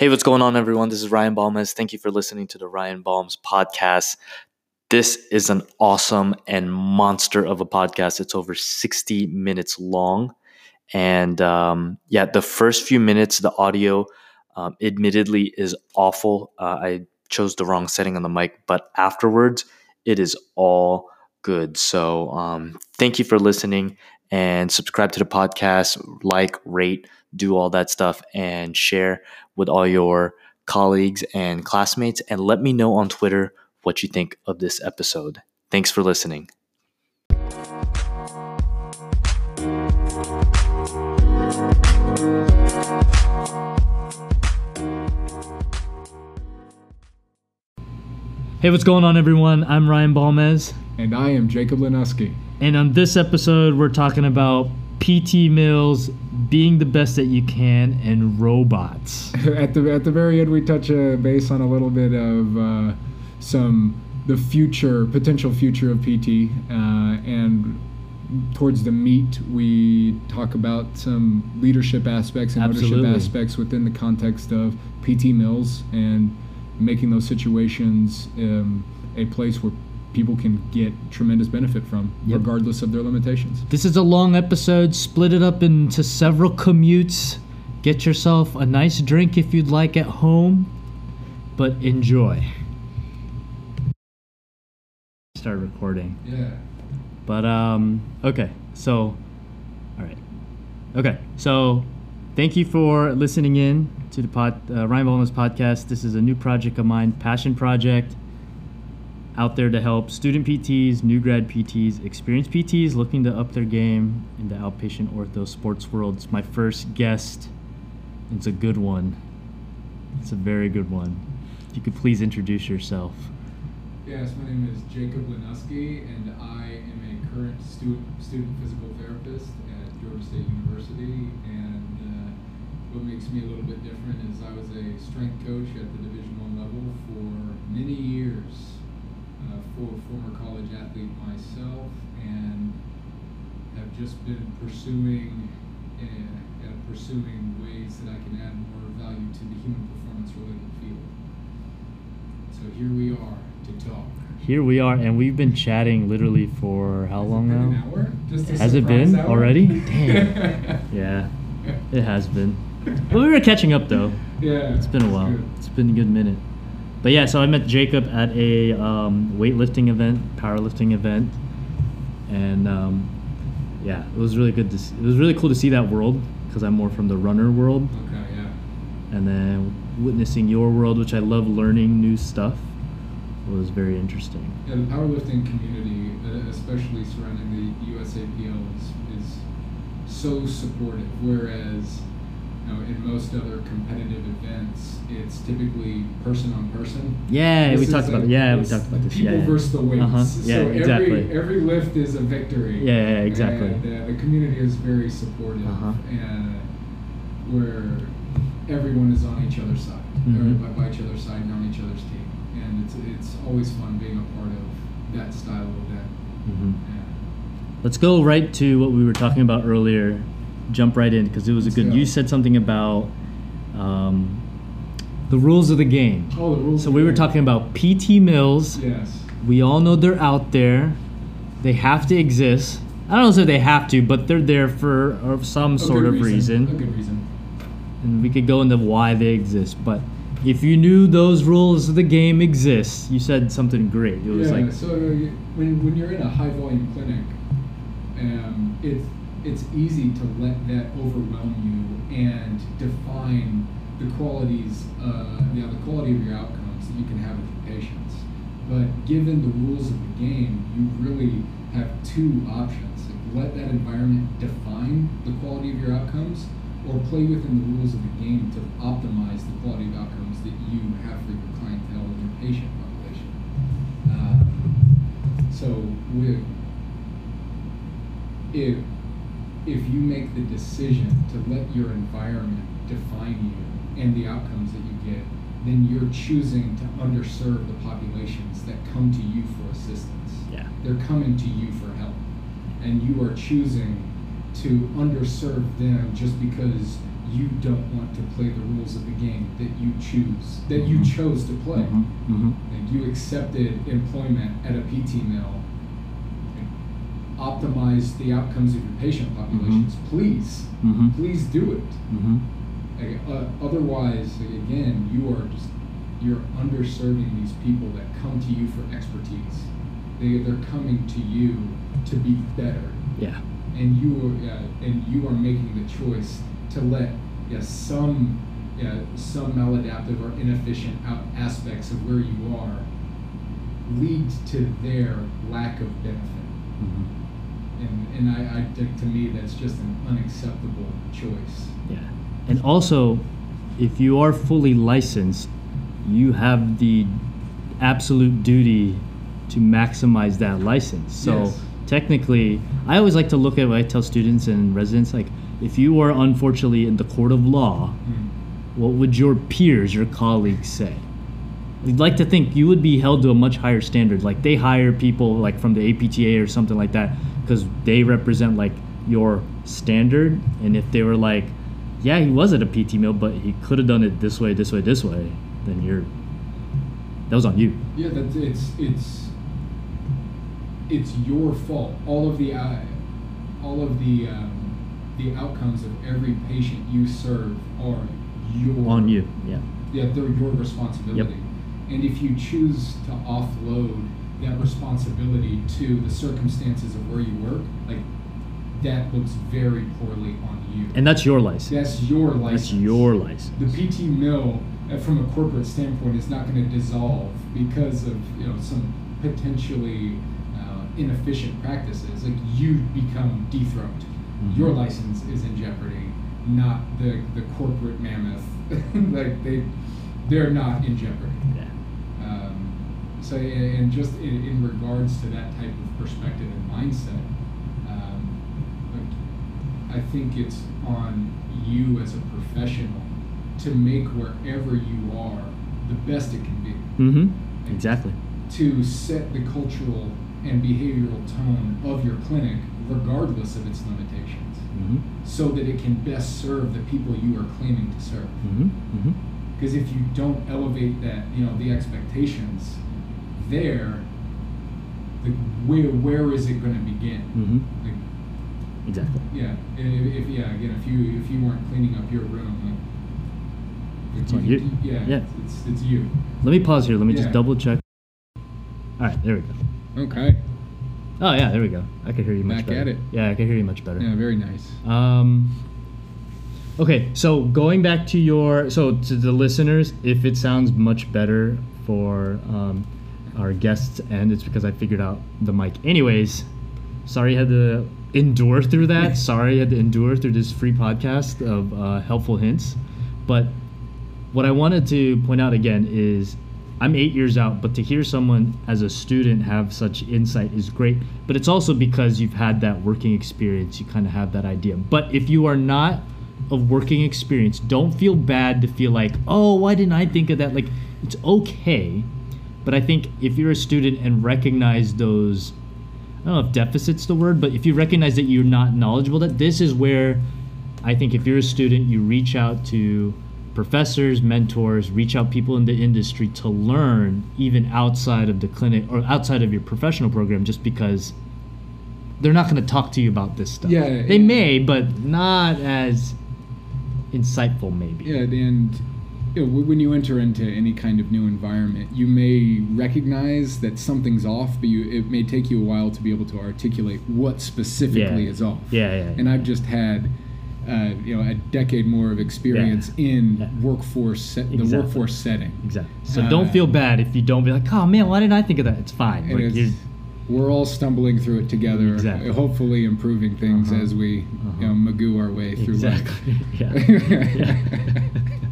Hey, what's going on, everyone? This is Ryan Balmes. Thank you for listening to the Ryan Balmes podcast. This is an awesome and monster of a podcast. It's over 60 minutes long. And um, yeah, the first few minutes, the audio um, admittedly is awful. Uh, I chose the wrong setting on the mic, but afterwards, it is all good. So um, thank you for listening and subscribe to the podcast, like, rate, do all that stuff, and share with all your colleagues and classmates. And let me know on Twitter what you think of this episode. Thanks for listening. Hey, what's going on, everyone? I'm Ryan Balmes. And I am Jacob Lonowski. And on this episode, we're talking about PT Mills being the best that you can and robots. at the at the very end, we touch a base on a little bit of uh, some the future potential future of PT, uh, and towards the meat, we talk about some leadership aspects and Absolutely. ownership aspects within the context of PT Mills and making those situations um, a place where people can get tremendous benefit from, Yep. regardless of their limitations. This is a long episode. Split it up into several commutes. Get yourself a nice drink if you'd like at home, but enjoy. Start recording. Yeah. But um okay. So all right. Okay. So thank you for listening in to the pod uh, Ryan Balmes podcast. This is a new project of mine, passion project out there to help student PTs, new grad PTs, experienced PTs looking to up their game in the outpatient ortho sports world. It's my first guest. It's a good one. It's a very good one. If you could please introduce yourself. Yes, my name is Jacob Lonowski, and I am a current student student physical therapist at Georgia State University. And uh, what makes me a little bit different is I was a strength coach at the Division One level for many years. For former college athlete myself, and have just been pursuing uh, uh, pursuing ways that I can add more value to the human performance related field. So here we are to talk. Here we are, and we've been chatting literally for how long Has been now? An hour? Just a Has it been hour? already? Damn. Yeah, it has been. But we were catching up though. yeah. It's been a while. good. It's been a good minute. But yeah, so I met Jacob at a um, weightlifting event, powerlifting event, and um, yeah, it was really good to. See, it was really cool to see that world because I'm more from the runner world, Okay, yeah. and then witnessing your world, which I love learning new stuff, was very interesting. Yeah, the powerlifting community, uh, especially surrounding the USAPL, is, is so supportive. Whereas, you know, in most other competitive events, it's typically person on person. Yeah, This we talked about like- it. Yeah, we talked about this. People Yeah, versus the weights. Uh-huh. Yeah, so exactly. Every, every lift is a victory. Yeah, yeah, exactly. And uh, the community is very supportive, Uh-huh. and where everyone is on each other's side, Mhm. or by, by each other's side and on each other's team, and it's it's always fun being a part of that style of event. hmm Yeah. Let's go right to what we were talking about earlier. Jump right in because it was a Let's good. go. You said something about um, the rules of the game. Oh, the rules. So we were talking about PT Mills. Yes. We all know they're out there. They have to exist. I don't know if they have to, but they're there for uh, some A sort of A reason. A good reason. And we could go into why they exist. But if you knew those rules of the game exist, you said something great. It was yeah. like, so when when you're in a high volume clinic, um, it's it's easy to let that overwhelm you and define the qualities, uh, you know, the quality of your outcomes that you can have with your patients. But given the rules of the game, you really have two options: Like, let that environment define the quality of your outcomes, or play within the rules of the game to optimize the quality of outcomes that you have for your clientele and your patient population. Uh, so if if you make the decision to let your environment define you and the outcomes that you get, then you're choosing to underserve the populations that come to you for assistance. yeah. They're coming to you for help. And you are choosing to underserve them just because you don't want to play the rules of the game that you choose, that you Mhm. chose to play. Mhm, mhm. Like you accepted employment at a PT mill, and optimize the outcomes of your patient populations. Please, Mhm. please do it. Mhm. Like, uh, otherwise, again, you are just you're underserving these people that come to you for expertise. They they're coming to you to be better, Yeah. and you are uh, and you are making the choice to let yeah, some yeah, some maladaptive or inefficient out aspects of where you are lead to their lack of benefit. Mhm. And, and I, I think to me that's just an unacceptable choice. Yeah. And also, if you are fully licensed, you have the absolute duty to maximize that license. So Yes. technically, I always like to look at what I tell students and residents like if you are unfortunately in the court of law, mm-hmm. what would your peers, your colleagues say? You'd like to think you would be held to a much higher standard. Like they hire people like from the APTA or something like that because they represent like your standard. And if they were like, yeah, he was at a PT mill, but he could have done it this way, this way, this way, then you're that was on you. Yeah, that's it's it's it's your fault. All of the uh, all of the um, the outcomes of every patient you serve are your On you. Yeah. Yeah, they're your responsibility. Yep. And if you choose to offload that responsibility to the circumstances of where you work, like that looks very poorly on you. And that's your license. that's your license. That's your license. the PT mill, uh, from a corporate standpoint, is not going to dissolve because of you know some potentially uh, inefficient practices. Like you become dethroned. Mhm. Your license is in jeopardy, not the the corporate mammoth. like they, they're not in jeopardy. So, and just in, in regards to that type of perspective and mindset, um, I think it's on you as a professional to make wherever you are the best it can be. Mm-hmm. Exactly. To set the cultural and behavioral tone of your clinic, regardless of its limitations, Mm-hmm. so that it can best serve the people you are claiming to serve. Mm-hmm. Mm-hmm. Because if you don't elevate that, you know, the expectations there, like where where is it going to begin? Mm-hmm. Like, Exactly. yeah, if, if yeah, again, if you if you weren't cleaning up your room, like, It's on you. Yeah, Yeah. It's, it's you. Let me pause here. Let me just double check. All right, there we go. Okay. Oh yeah, there we go. I can hear you much Back better. at it. Yeah, I can hear you much better. Yeah, very nice. Um. Okay, so going back to your so to the listeners, if it sounds much better for um, our guests, and it's because I figured out the mic. Anyways, sorry I had to endure through that. sorry I had to endure through this free podcast of uh, helpful hints. But what I wanted to point out again is I'm eight years out, but to hear someone as a student have such insight is great. But it's also because you've had that working experience, you kind of have that idea. But if you are not of working experience, don't feel bad to feel like, oh, why didn't I think of that? Like, it's okay. But I think if you're a student and recognize those, I don't know if deficit's the word, but if you recognize that you're not knowledgeable, that this is where I think if you're a student, you reach out to professors, mentors, reach out people in the industry to learn even outside of the clinic or outside of your professional program just because they're not going to talk to you about this stuff. Yeah, They and- may, but not as insightful maybe. Yeah, and you know, when you enter into any kind of new environment, you may recognize that something's off, but you it may take you a while to be able to articulate what specifically Yeah. is off. Yeah, yeah. And I've just had, uh, you know, a decade more of experience in Yeah. workforce set, the workforce setting. Exactly. So Uh, don't feel bad if you don't be like, oh man, why didn't I think of that? It's fine. Like, it's, we're all stumbling through it together, Exactly. hopefully improving things Uh-huh. as we Uh-huh. you know magoo our way through exactly. life. yeah.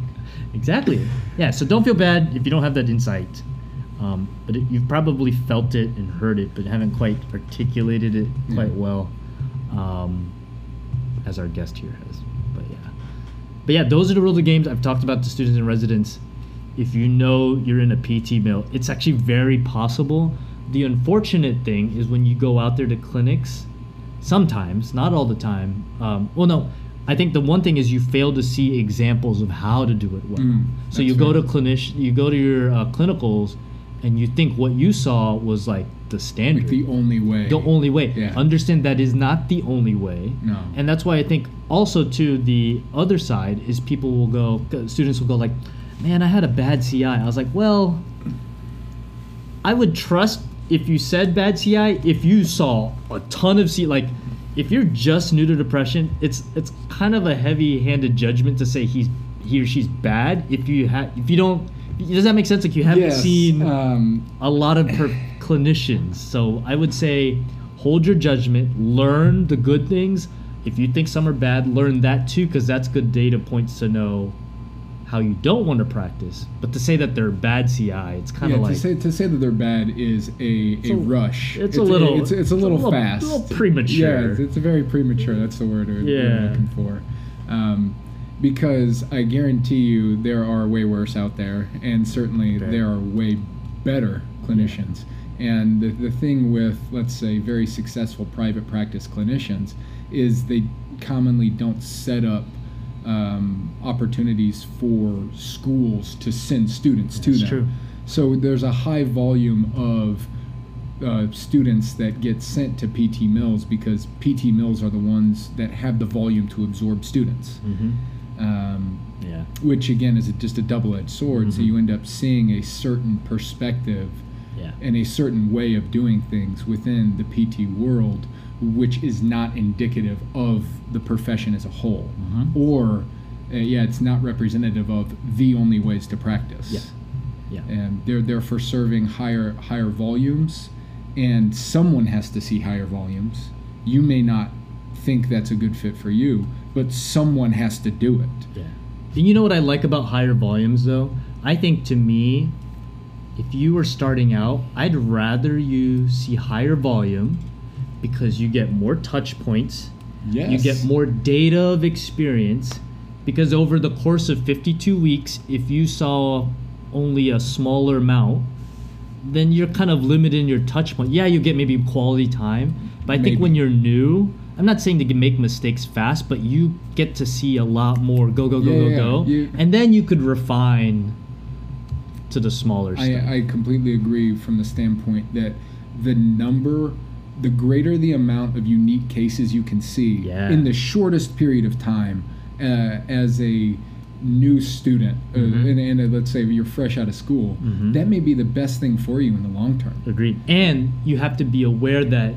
exactly. Yeah. So don't feel bad if you don't have that insight. Um, but it, you've probably felt it and heard it, but haven't quite articulated it quite Yeah. well, um, as our guest here has. But yeah. But yeah, those are the rules of games I've talked about to students and residents. If you know you're in a PT mill, it's actually very possible. The unfortunate thing is when you go out there to clinics, sometimes, not all the time. Um, well, no, I think the one thing is you fail to see examples of how to do it well. Mm, so you go to clinician, you go to your uh, clinicals, and you think what you saw was like the standard, Like the only way. the only way. Yeah. Understand that is not the only way. No. And that's why I think also to the other side is people will go, students will go like, man, I had a bad CI. I was like, well, I would trust if you said bad CI if you saw a ton of C like if you're just new to depression, it's it's kind of a heavy-handed judgment to say he's he or she's bad if you have if you don't does that make sense like you haven't Yes, seen Um, a lot of per- clinicians. So I would say hold your judgment, learn the good things. If you think some are bad, learn that too, because that's good data points to know how you don't want to practice. But to say that they're bad CI, it's kind yeah, of like to say to say that they're bad is a, a, a- rush. it's a little- It's, it's a it's a little little- fast. a little premature. Yeah, it's, it's a very premature. That's the word we're, we're Yeah. looking for. Um, because I guarantee you there are way worse out there, and certainly Okay. there are way better clinicians. And the, the thing with, let's say, very successful private practice clinicians is they commonly don't set up um, opportunities for schools to send students to them. true. So there's a high volume of uh, students that get sent to PT Mills because PT Mills are the ones that have the volume to absorb students. Mhm. Um, yeah, which again is just a double-edged sword. So Mhm. you end up seeing a certain perspective yeah, and a certain way of doing things within the PT world, which is not indicative of the profession as a whole, Mhm. or uh, yeah, it's not representative of the only ways to practice. Yeah. yeah. and they're there for serving higher higher volumes, and someone has to see higher volumes. You may not think that's a good fit for you, but someone has to do it. Yeah. And you know what I like about higher volumes though? I think to me, if you were starting out, I'd rather you see higher volume because you get more touch points. Yes. You get more data of experience because over the course of 52 weeks, if you saw only a smaller amount, then you're kind of limited in your touch point. Yeah, you get maybe quality time, but I think when you're new, I'm not saying to make mistakes fast, but you get to see a lot more go go go Yeah, go yeah, go, you- and then you could refine to the smaller stuff. I, I completely agree from the standpoint that the number, the greater the amount of unique cases you can see Yeah. in the shortest period of time uh, as a new student, uh, Mhm. and, and uh, let's say you're fresh out of school, Mhm. that may be the best thing for you in the long term. Agreed. And you have to be aware that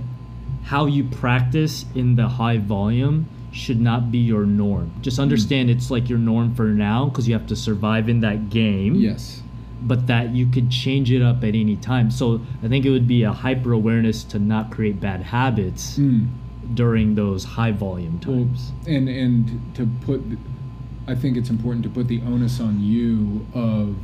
how you practice in the high volume should not be your norm. Just Hmm. understand it's like your norm for now because you have to survive in that game. Yes. But that you could change it up at any time. So I think it would be a hyper awareness to not create bad habits Mm. during those high volume Well, times. and and to put, I think it's important to put the onus on you of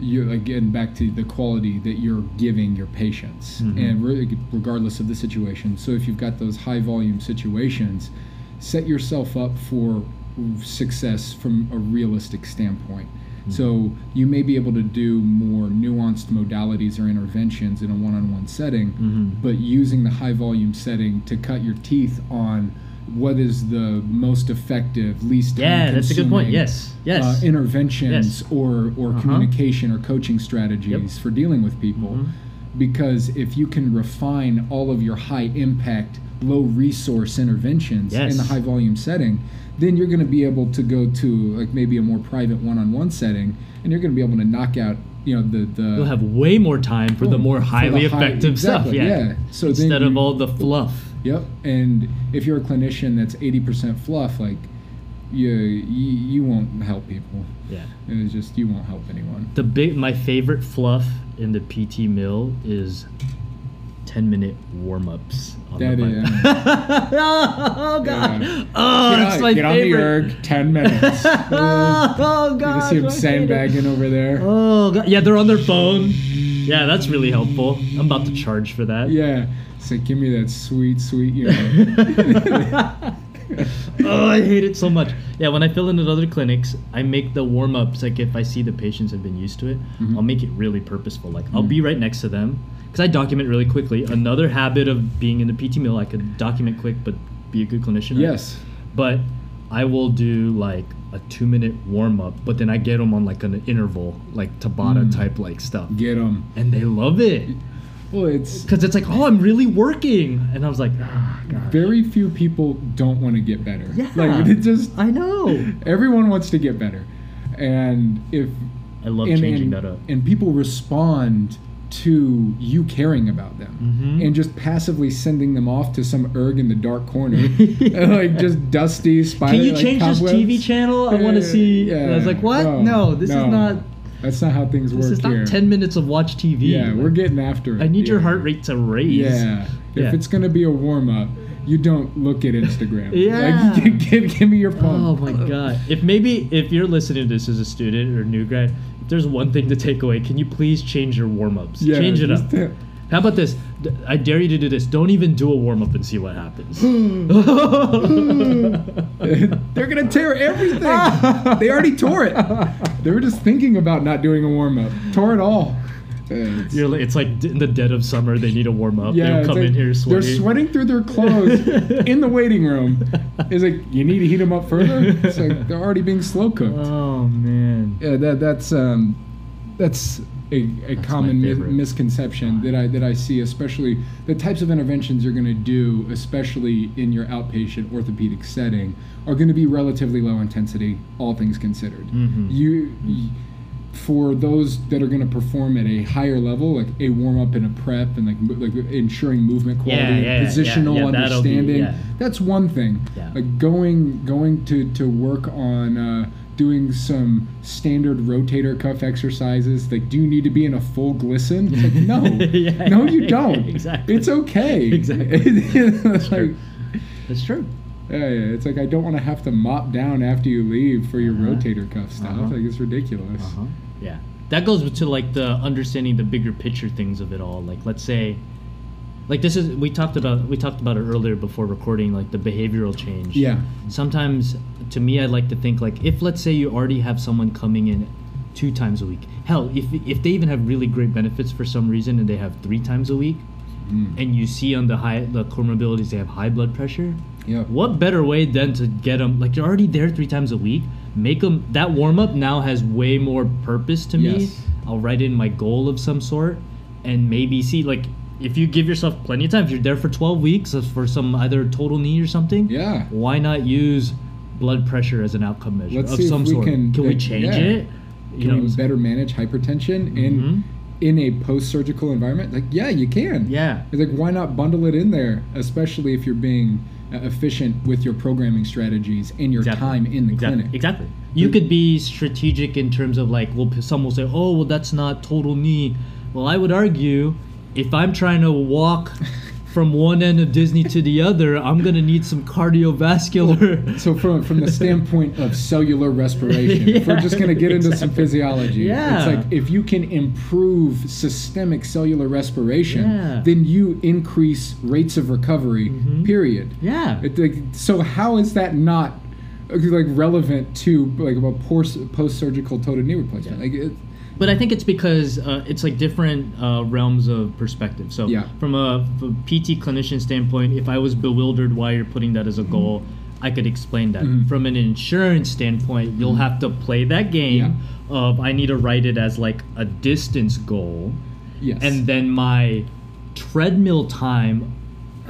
you again back to the quality that you're giving your patients, Mhm. and re- regardless of the situation. So if you've got those high volume situations, set yourself up for success from a realistic standpoint. So you may be able to do more nuanced modalities or interventions in a one-on-one setting, Mhm. but using the high volume setting to cut your teeth on what is the most effective, least Yeah, that's a good point. Yes. Yes. uh, interventions Yes. or or Uh-huh. communication or coaching strategies Yep. for dealing with people. Mhm. Because if you can refine all of your high impact, low resource interventions in the high volume setting, then you're going to be able to go to like maybe a more private one-on-one setting, and you're going to be able to knock out you know the the You'll have way more time for the more for the highly high- effective exactly, stuff. Yeah. yeah. So instead of all the fluff. Yep. And if you're a clinician that's 80% fluff, like you, you you won't help people. Yeah. It's just you won't help anyone. The big my favorite fluff in the PT mill is 10 minute warm ups. That is- oh god. Yeah. Oh, get it's on, my get on the favorite. erg, 10 minutes. Oh you god. can see them sandbagging over there. Oh god. Yeah, they're on their phone. Yeah, that's really helpful. I'm about to charge for that. Yeah. It's like, give me that sweet, sweet, you know. oh, I hate it so much. Yeah, when I fill in at other clinics, I make the warm ups like if I see the patients have been used to it, Mhm. I'll make it really purposeful. Like I'll be right next to them because I document really quickly. Another habit of being in the PT mill, I could document quick but be a good clinician. right? yes. but I will do like a two minute warm up, but then I get them on like an interval, like Tabata Mm. type like stuff, Get them. and they love it Well, it's because it's like, oh, I'm really working, and I was like, ah, God. very few people don't want to get better. Yeah. Like it just I know. everyone wants to get better, and if I love and, changing and, that up. and people respond to you caring about them Mhm. and just passively sending them off to some erg in the dark corner like just dusty spider Can you like, change this. TV channel? I want to see. yeah, I was like, what? no, No, this no. is not. That's not how things This work This is not here ten minutes of watch TV. yeah we're getting after it I need your heart rate to raise. yeah if it's gonna be a warm-up you don't look at instagram Yeah. like, give, give me your phone Oh my god! If maybe if you're listening to this as a student or new grad, if there's one thing to take away, can you please change your warm ups? Yeah, change it up. How about this? D- I dare you to do this. Don't even do a warm up and see what happens. They're gonna tear everything. they already tore it. They were just thinking about not doing a warm up. Tore it all. It's- You're like, it's like in the dead of summer, they need a warm up. yeah, They'll it's come like in here They're sweating. sweating through their clothes in the waiting room. It's like you need to heat them up further. It's like they're already being slow cooked. Oh man. Yeah, that that's um, that's a, a common mi- misconception that I that I see, especially the types of interventions you're going to do, especially in your outpatient orthopedic setting, are going to be relatively low intensity, all things considered. Mhm. You. y- For those that are going to perform at a higher level, like a warm up and a prep, and like like ensuring movement quality, Yeah, and yeah, positional yeah, be- understanding, yeah. that's one thing. Like going going to to work on uh, doing some standard rotator cuff exercises. Like, do you need to be in a full glisten? It's like, no, Yeah, no, you don't. exactly. It's okay. Exactly. true. like, That's true. yeah, yeah. It's like I don't want to have to mop down after you leave for your Uh-huh. rotator cuff stuff. Uh-huh. Like it's ridiculous. Uh-huh. Yeah. That goes to like the understanding the bigger picture things of it all. Like let's say like this is we talked about we talked about it earlier before recording like the behavioral change. Yeah. Sometimes to me I'd like to think like if let's say you already have someone coming in two times a week. Hell, if if they even have really great benefits for some reason and they have three times a week Mm. and you see on the high the comorbidities they have high blood pressure, Yeah. what better way than to get them like you're already there three times a week make them that warm up now has way more purpose to me Yes. i'll write in my goal of some sort and maybe see like if you give yourself plenty of time if you're there for 12 weeks for some either total knee or something Yeah. why not use blood pressure as an outcome measure Let's of some we sort can- can we change yeah. it you Can know we better manage hypertension in Mhm. in a post-surgical environment? Like, yeah, you can. yeah It's like, why not bundle it in there, especially if you're being uh, efficient with your programming strategies and your Exactly. time in the exactly. clinic. Exactly. You could be strategic in terms of like, well, some will say, oh, well, that's not total knee. Well, I would argue if I'm trying to walk from one end of Disney to the other, I'm gonna need some cardiovascular. So from from the standpoint of cellular respiration, if we're just going to get into some physiology, Yeah. it's like if you can improve systemic cellular respiration, Yeah. then you increase rates of recovery. Mhm. Period. yeah. It, like, so how is that not like relevant to like a post surgical total knee replacement? Yeah. Like it, But I think it's because uh, it's like different uh, realms of perspective. So Yeah. from a, from a PT clinician standpoint, if I was bewildered why you're putting that as a goal, I could explain that. Mhm. From an insurance standpoint, you'll have to play that game of I need to write it as like a distance goal, yes. and then my treadmill time.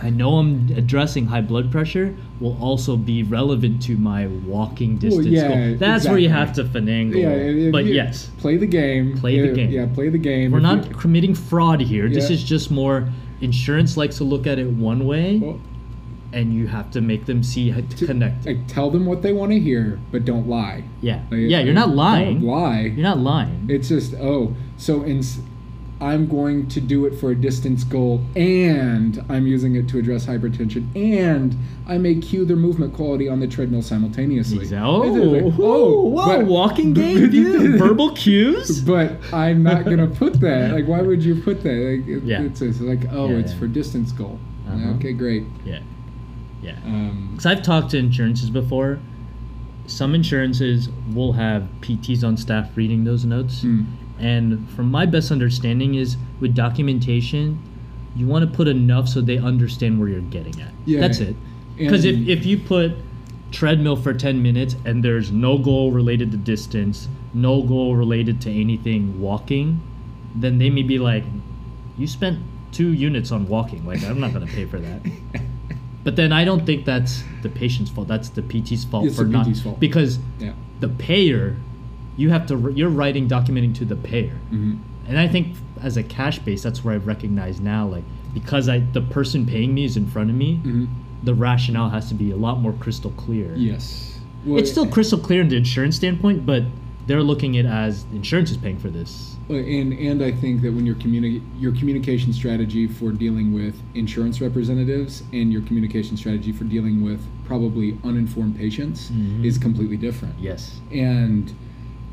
I know I'm addressing high blood pressure will also be relevant to my walking distance yeah, goal. That's where you have to finagle. yeah, but yes, play the game. Play the game. Yeah, play the game. we're If not you- committing fraud here. This is just more insurance likes to look at it one way, well, and you have to make them see how to to- connect. Like tell them what they want to hear, but don't lie. yeah, Like, yeah. You're not lying. Don't lie. You're not lying. It's just oh, so in, I'm going to do it for a distance goal, and I'm using it to address hypertension, and I may cue their movement quality on the treadmill simultaneously. Exa- Oh, oh, whoa, but- walking game, dude. Verbal cues. But I'm not gonna put that. Like, why would you put that? Like, it, Yeah. it's, it's like, oh, Yeah, it's yeah. for distance goal. Uh-huh. Okay, great. Yeah, yeah. Um, Because I've talked to insurances before. Some insurances will have PTs on staff reading those notes. hmm. And from my best understanding is with documentation, you want to put enough so they understand where you're getting at. Yeah. That's it. Because if, if you put treadmill for 10 minutes and there's no goal related to distance, no goal related to anything walking, then they may be like, you spent two units on walking. Like, I'm not going to pay for that. But then I don't think that's the patient's fault. That's the PT's fault It's for the not PT's fault. because Yeah. the payer, you have to you're writing documenting to the payer, hmm and I think as a cash base, that's where I recognize now like because I the person paying me is in front of me, hmm the rationale has to be a lot more crystal clear. Yes. Well, it's still crystal clear in the insurance standpoint, but they're looking at it as insurance is paying for this. And and I think that when your communi- your communication strategy for dealing with insurance representatives and your communication strategy for dealing with probably uninformed patients Mhm. is completely different. Yes. And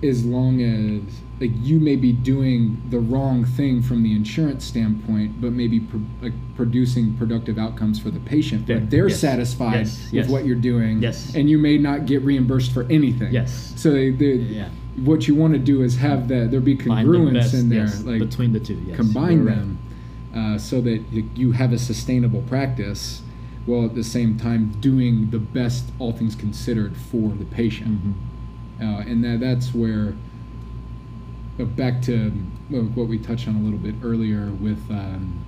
as long as like you may be doing the wrong thing from the insurance standpoint, but maybe pro- like producing productive outcomes for the patient, Yeah. but they're Yes. satisfied Yes. with Yes. what you're doing, Yes. and you may not get reimbursed for anything. Yes. So they, they, Yeah. what you want to do is have that there be Find the congruence best, in there, like between the two. Yes. combine You're right. them uh, so that you have a sustainable practice while at the same time doing the best all things considered for the patient Mhm. Uh, and that that's where uh, back to what we touched on a little bit earlier with um,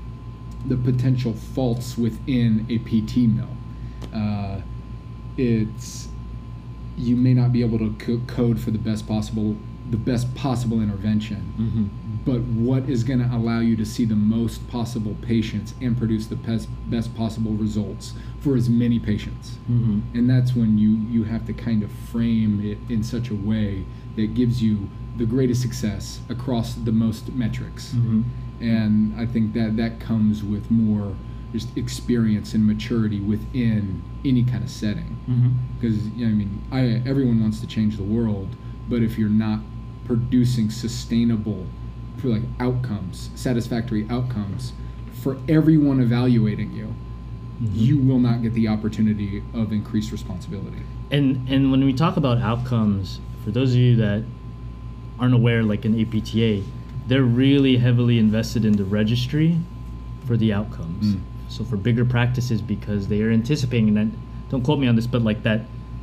the potential faults within a PT mill. Uh, it's you may not be able to co- code for the best possible the best possible intervention, Mhm. but what is going to allow you to see the most possible patients and produce the best best possible results for as many patients Mhm. and that's when you you have to kind of frame it in such a way that gives you the greatest success across the most metrics Mhm. and i think that that comes with more just experience and maturity within any kind of setting because you know, i mean I, everyone wants to change the world but if you're not producing sustainable for like outcomes satisfactory outcomes for everyone evaluating you Mhm. you will not get the opportunity of increased responsibility. And and when we talk about outcomes, for those of you that aren't aware, like an APTA, they're really heavily invested in the registry for the outcomes. Mm. So for bigger practices, because they are anticipating that. Don't quote me on this, but like that,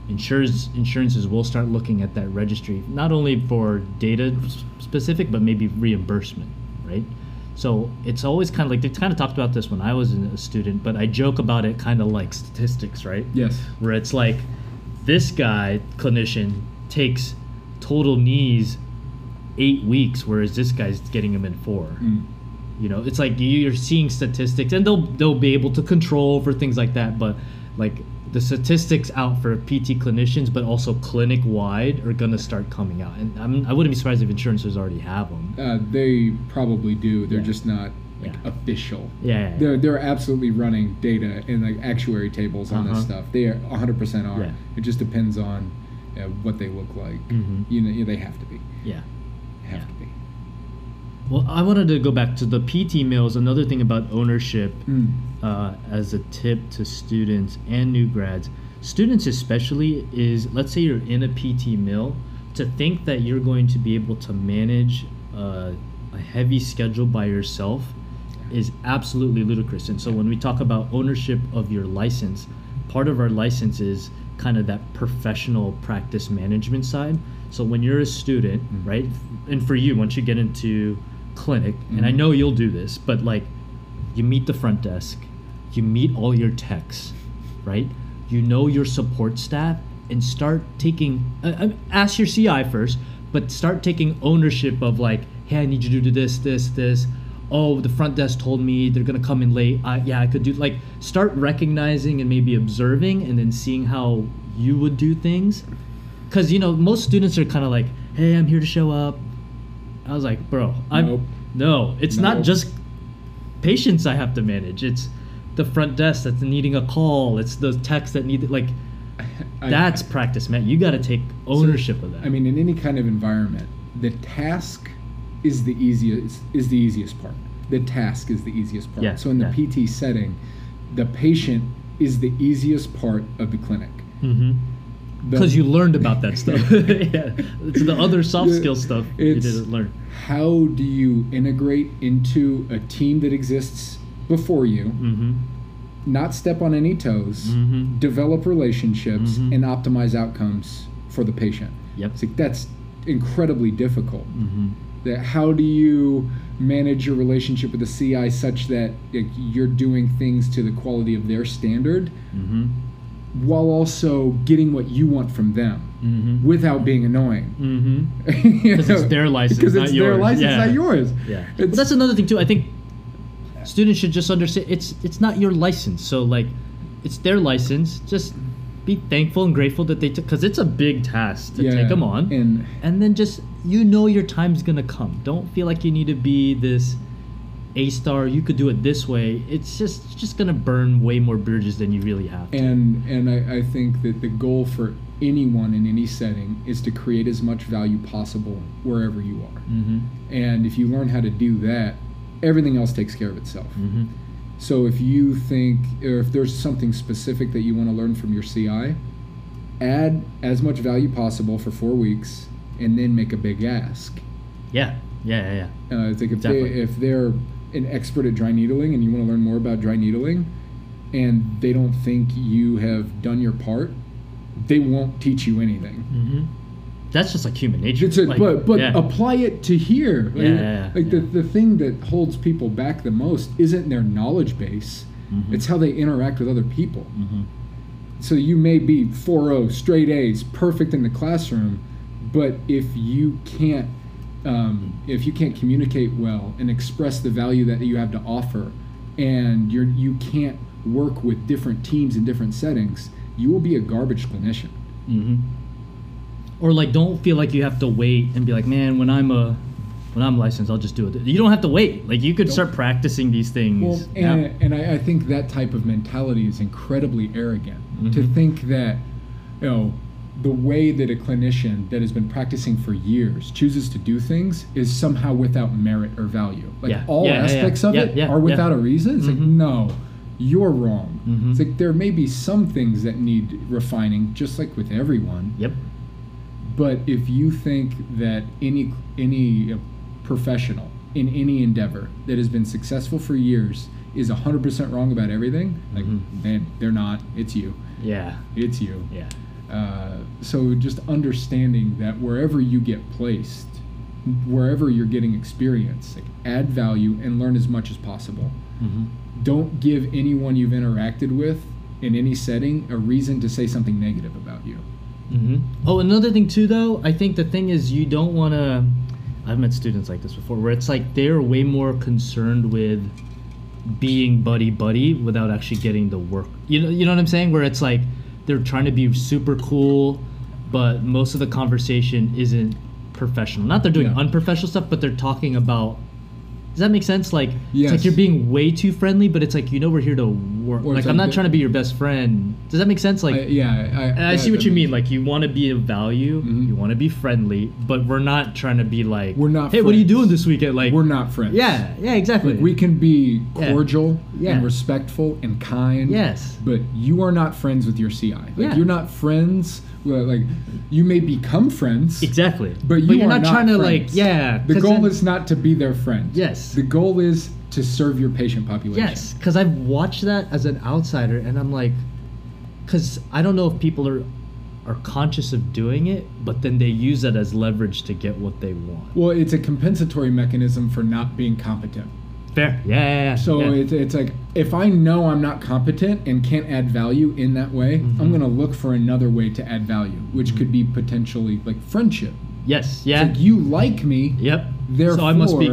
insurers insurances will start looking at that registry not only for data specific, but maybe reimbursement, right? So it's always kind of like they kind of talked about this when I was a student, but I joke about it kind of like statistics, right? Yes. where it's like this guy clinician takes total knees eight weeks whereas this guy's getting them in four Mm. you know it's like you- you're seeing statistics and they'll they'll be able to control for things like that but like the statistics out for pt clinicians but also clinic wide are going to start coming out and I'm, i wouldn't be surprised if insurances already have them Uh, they probably do. They're Yeah. just not like Yeah. official. yeah, yeah. They're they're absolutely running data and like actuary tables on this Uh-huh. stuff. They are 100% are. It just depends on uh, what they look like. Mhm. You know, yeah, they have to be. yeah Have Yeah. to be. Well i wanted to go back to the pt mills another thing about ownership Mm. uh, as a tip to students and new grads, students especially, is let's say you're in a PT mill, to think that you're going to be able to manage uh, a heavy schedule by yourself is absolutely ludicrous. And so when we talk about ownership of your license, part of our license is kind of that professional practice management side. So when you're a student, Mhm. right, and for you, once you get into clinic, and I Mhm. know you'll do this, but like you meet the front desk, you meet all your techs, right? You know your support staff and start taking, uh, uh, ask your CI first, but start taking ownership of like, hey, I need you to do this, this, this. Oh, the front desk told me they're gonna come in late. Uh, yeah, I could do like start recognizing and maybe observing, and then seeing how you would do things. Cause you know most students are kind of like, hey, I'm here to show up. I was like, bro, I'm Nope. no, it's not just patients I have to manage. It's the front desk that's needing a call. It's the techs that need like I- that's practice, man. You got to take ownership of that. I mean, in any kind of environment, the task is the easiest is the easiest part. The task is the easiest part. Yeah, so in the yeah. PT setting, the patient is the easiest part of the clinic. The- because you learned about that stuff. yeah, it's the other soft skill stuff you didn't learn. how do you integrate into a team that exists before you Mm-hmm. not step on any toes, Mhm. develop relationships, Mhm. and optimize outcomes for the patient. Yep. It's like that's incredibly difficult. Mm-hmm. That how do you manage your relationship with the CI such that like, you're doing things to the quality of their standard Mm-hmm. While also getting what you want from them Mm-hmm. without being annoying. Mm-hmm. Because it's their license, Because it's their yours. license, Yeah. not yours. Yeah. That's another thing too. I think students should just understand it's it's not your license. So like, it's their license. Just be thankful and grateful that they took because it's a big task to Yeah, take them on. and and then just you know your time's gonna come. Don't feel like you need to be this a star. You could do it this way. It's just it's just gonna burn way more bridges than you really have. To. and and I, I think that the goal for anyone in any setting is to create as much value possible wherever you are. Mm-hmm. And if you learn how to do that, everything else takes care of itself. Mm-hmm. So if you think, or if there's something specific that you want to learn from your CI, add as much value possible for four weeks, and then make a big ask. Yeah. Yeah. Yeah. Yeah. Uh, I think if they if they're an expert at dry needling and you want to learn more about dry needling, and they don't think you have done your part, they won't teach you anything. Mm-hmm. That's just like human nature. A, Like, but but yeah. apply it to here. Like, Yeah, yeah, like the the thing that holds people back the most isn't their knowledge base. Mhm. It's how they interact with other people. Mhm. So you may be 4 0, straight A's, perfect in the classroom, but if you can't um, if you can't communicate well and express the value that you have to offer, and you're you can't work with different teams in different settings, you will be a garbage clinician. hmm Or like, don't feel like you have to wait and be like, man, when I'm a when I'm licensed, I'll just do it. You don't have to wait. Like, you could start practicing these things. Well, now. and, and I, I think that type of mentality is incredibly arrogant. To Mhm. think that, you know, the way that a clinician that has been practicing for years chooses to do things is somehow without merit or value. Like Yeah. all Yeah, yeah, yeah. aspects of it are without a reason. It's like, Mhm. no, you're wrong. Mhm. It's like there may be some things that need refining, just like with everyone. yep. But if you think that any any uh, professional in any endeavor that has been successful for years is 100% wrong about everything, like Mhm. man, they're not. It's you. Yeah. It's you. Yeah. Uh, so just understanding that wherever you get placed, wherever you're getting experience, like add value and learn as much as possible. hmm Don't give anyone you've interacted with in any setting a reason to say something negative about you. hmm Oh, another thing too, though, I think the thing is you don't want to. I've met students like this before, where it's like they're way more concerned with being buddy buddy without actually getting the work. You know, you know what I'm saying? Where it's like they're trying to be super cool, but most of the conversation isn't professional. Not they're doing Yeah. unprofessional stuff, but they're talking about. Does that make sense? Like, it's like you're being way too friendly, but it's like you know we're here to work. Or Like, I'm like not trying to be your best friend. Does that make sense? Like, I, yeah, I, and I see what you mean. Like you want to be of value, Mhm. you want to be friendly, but we're not trying to be like, We're not Hey, what are you doing this weekend? Like, we're not friends. Yeah, yeah, exactly. Like we can be cordial Yeah. and respectful and kind. Yes. But you are not friends with your CI. Like Yeah. you're not friends. Like you may become friends. exactly. But you are are not, not trying to like, yeah. the goal then- is not to be their friend. Yes. The goal is to serve your patient population. yes, because I've watched that as an outsider, and I'm like, because I don't know if people are are conscious of doing it, but then they use that as leverage to get what they want. Well, it's a compensatory mechanism for not being competent. Fair. Yeah, yeah, yeah. So yeah. it's, it's like if I know I'm not competent and can't add value in that way, Mhm. I'm gonna look for another way to add value, which Mm-hmm. could be potentially like friendship. yes. It's Yeah. like you like me, yep. Therefore, so I must be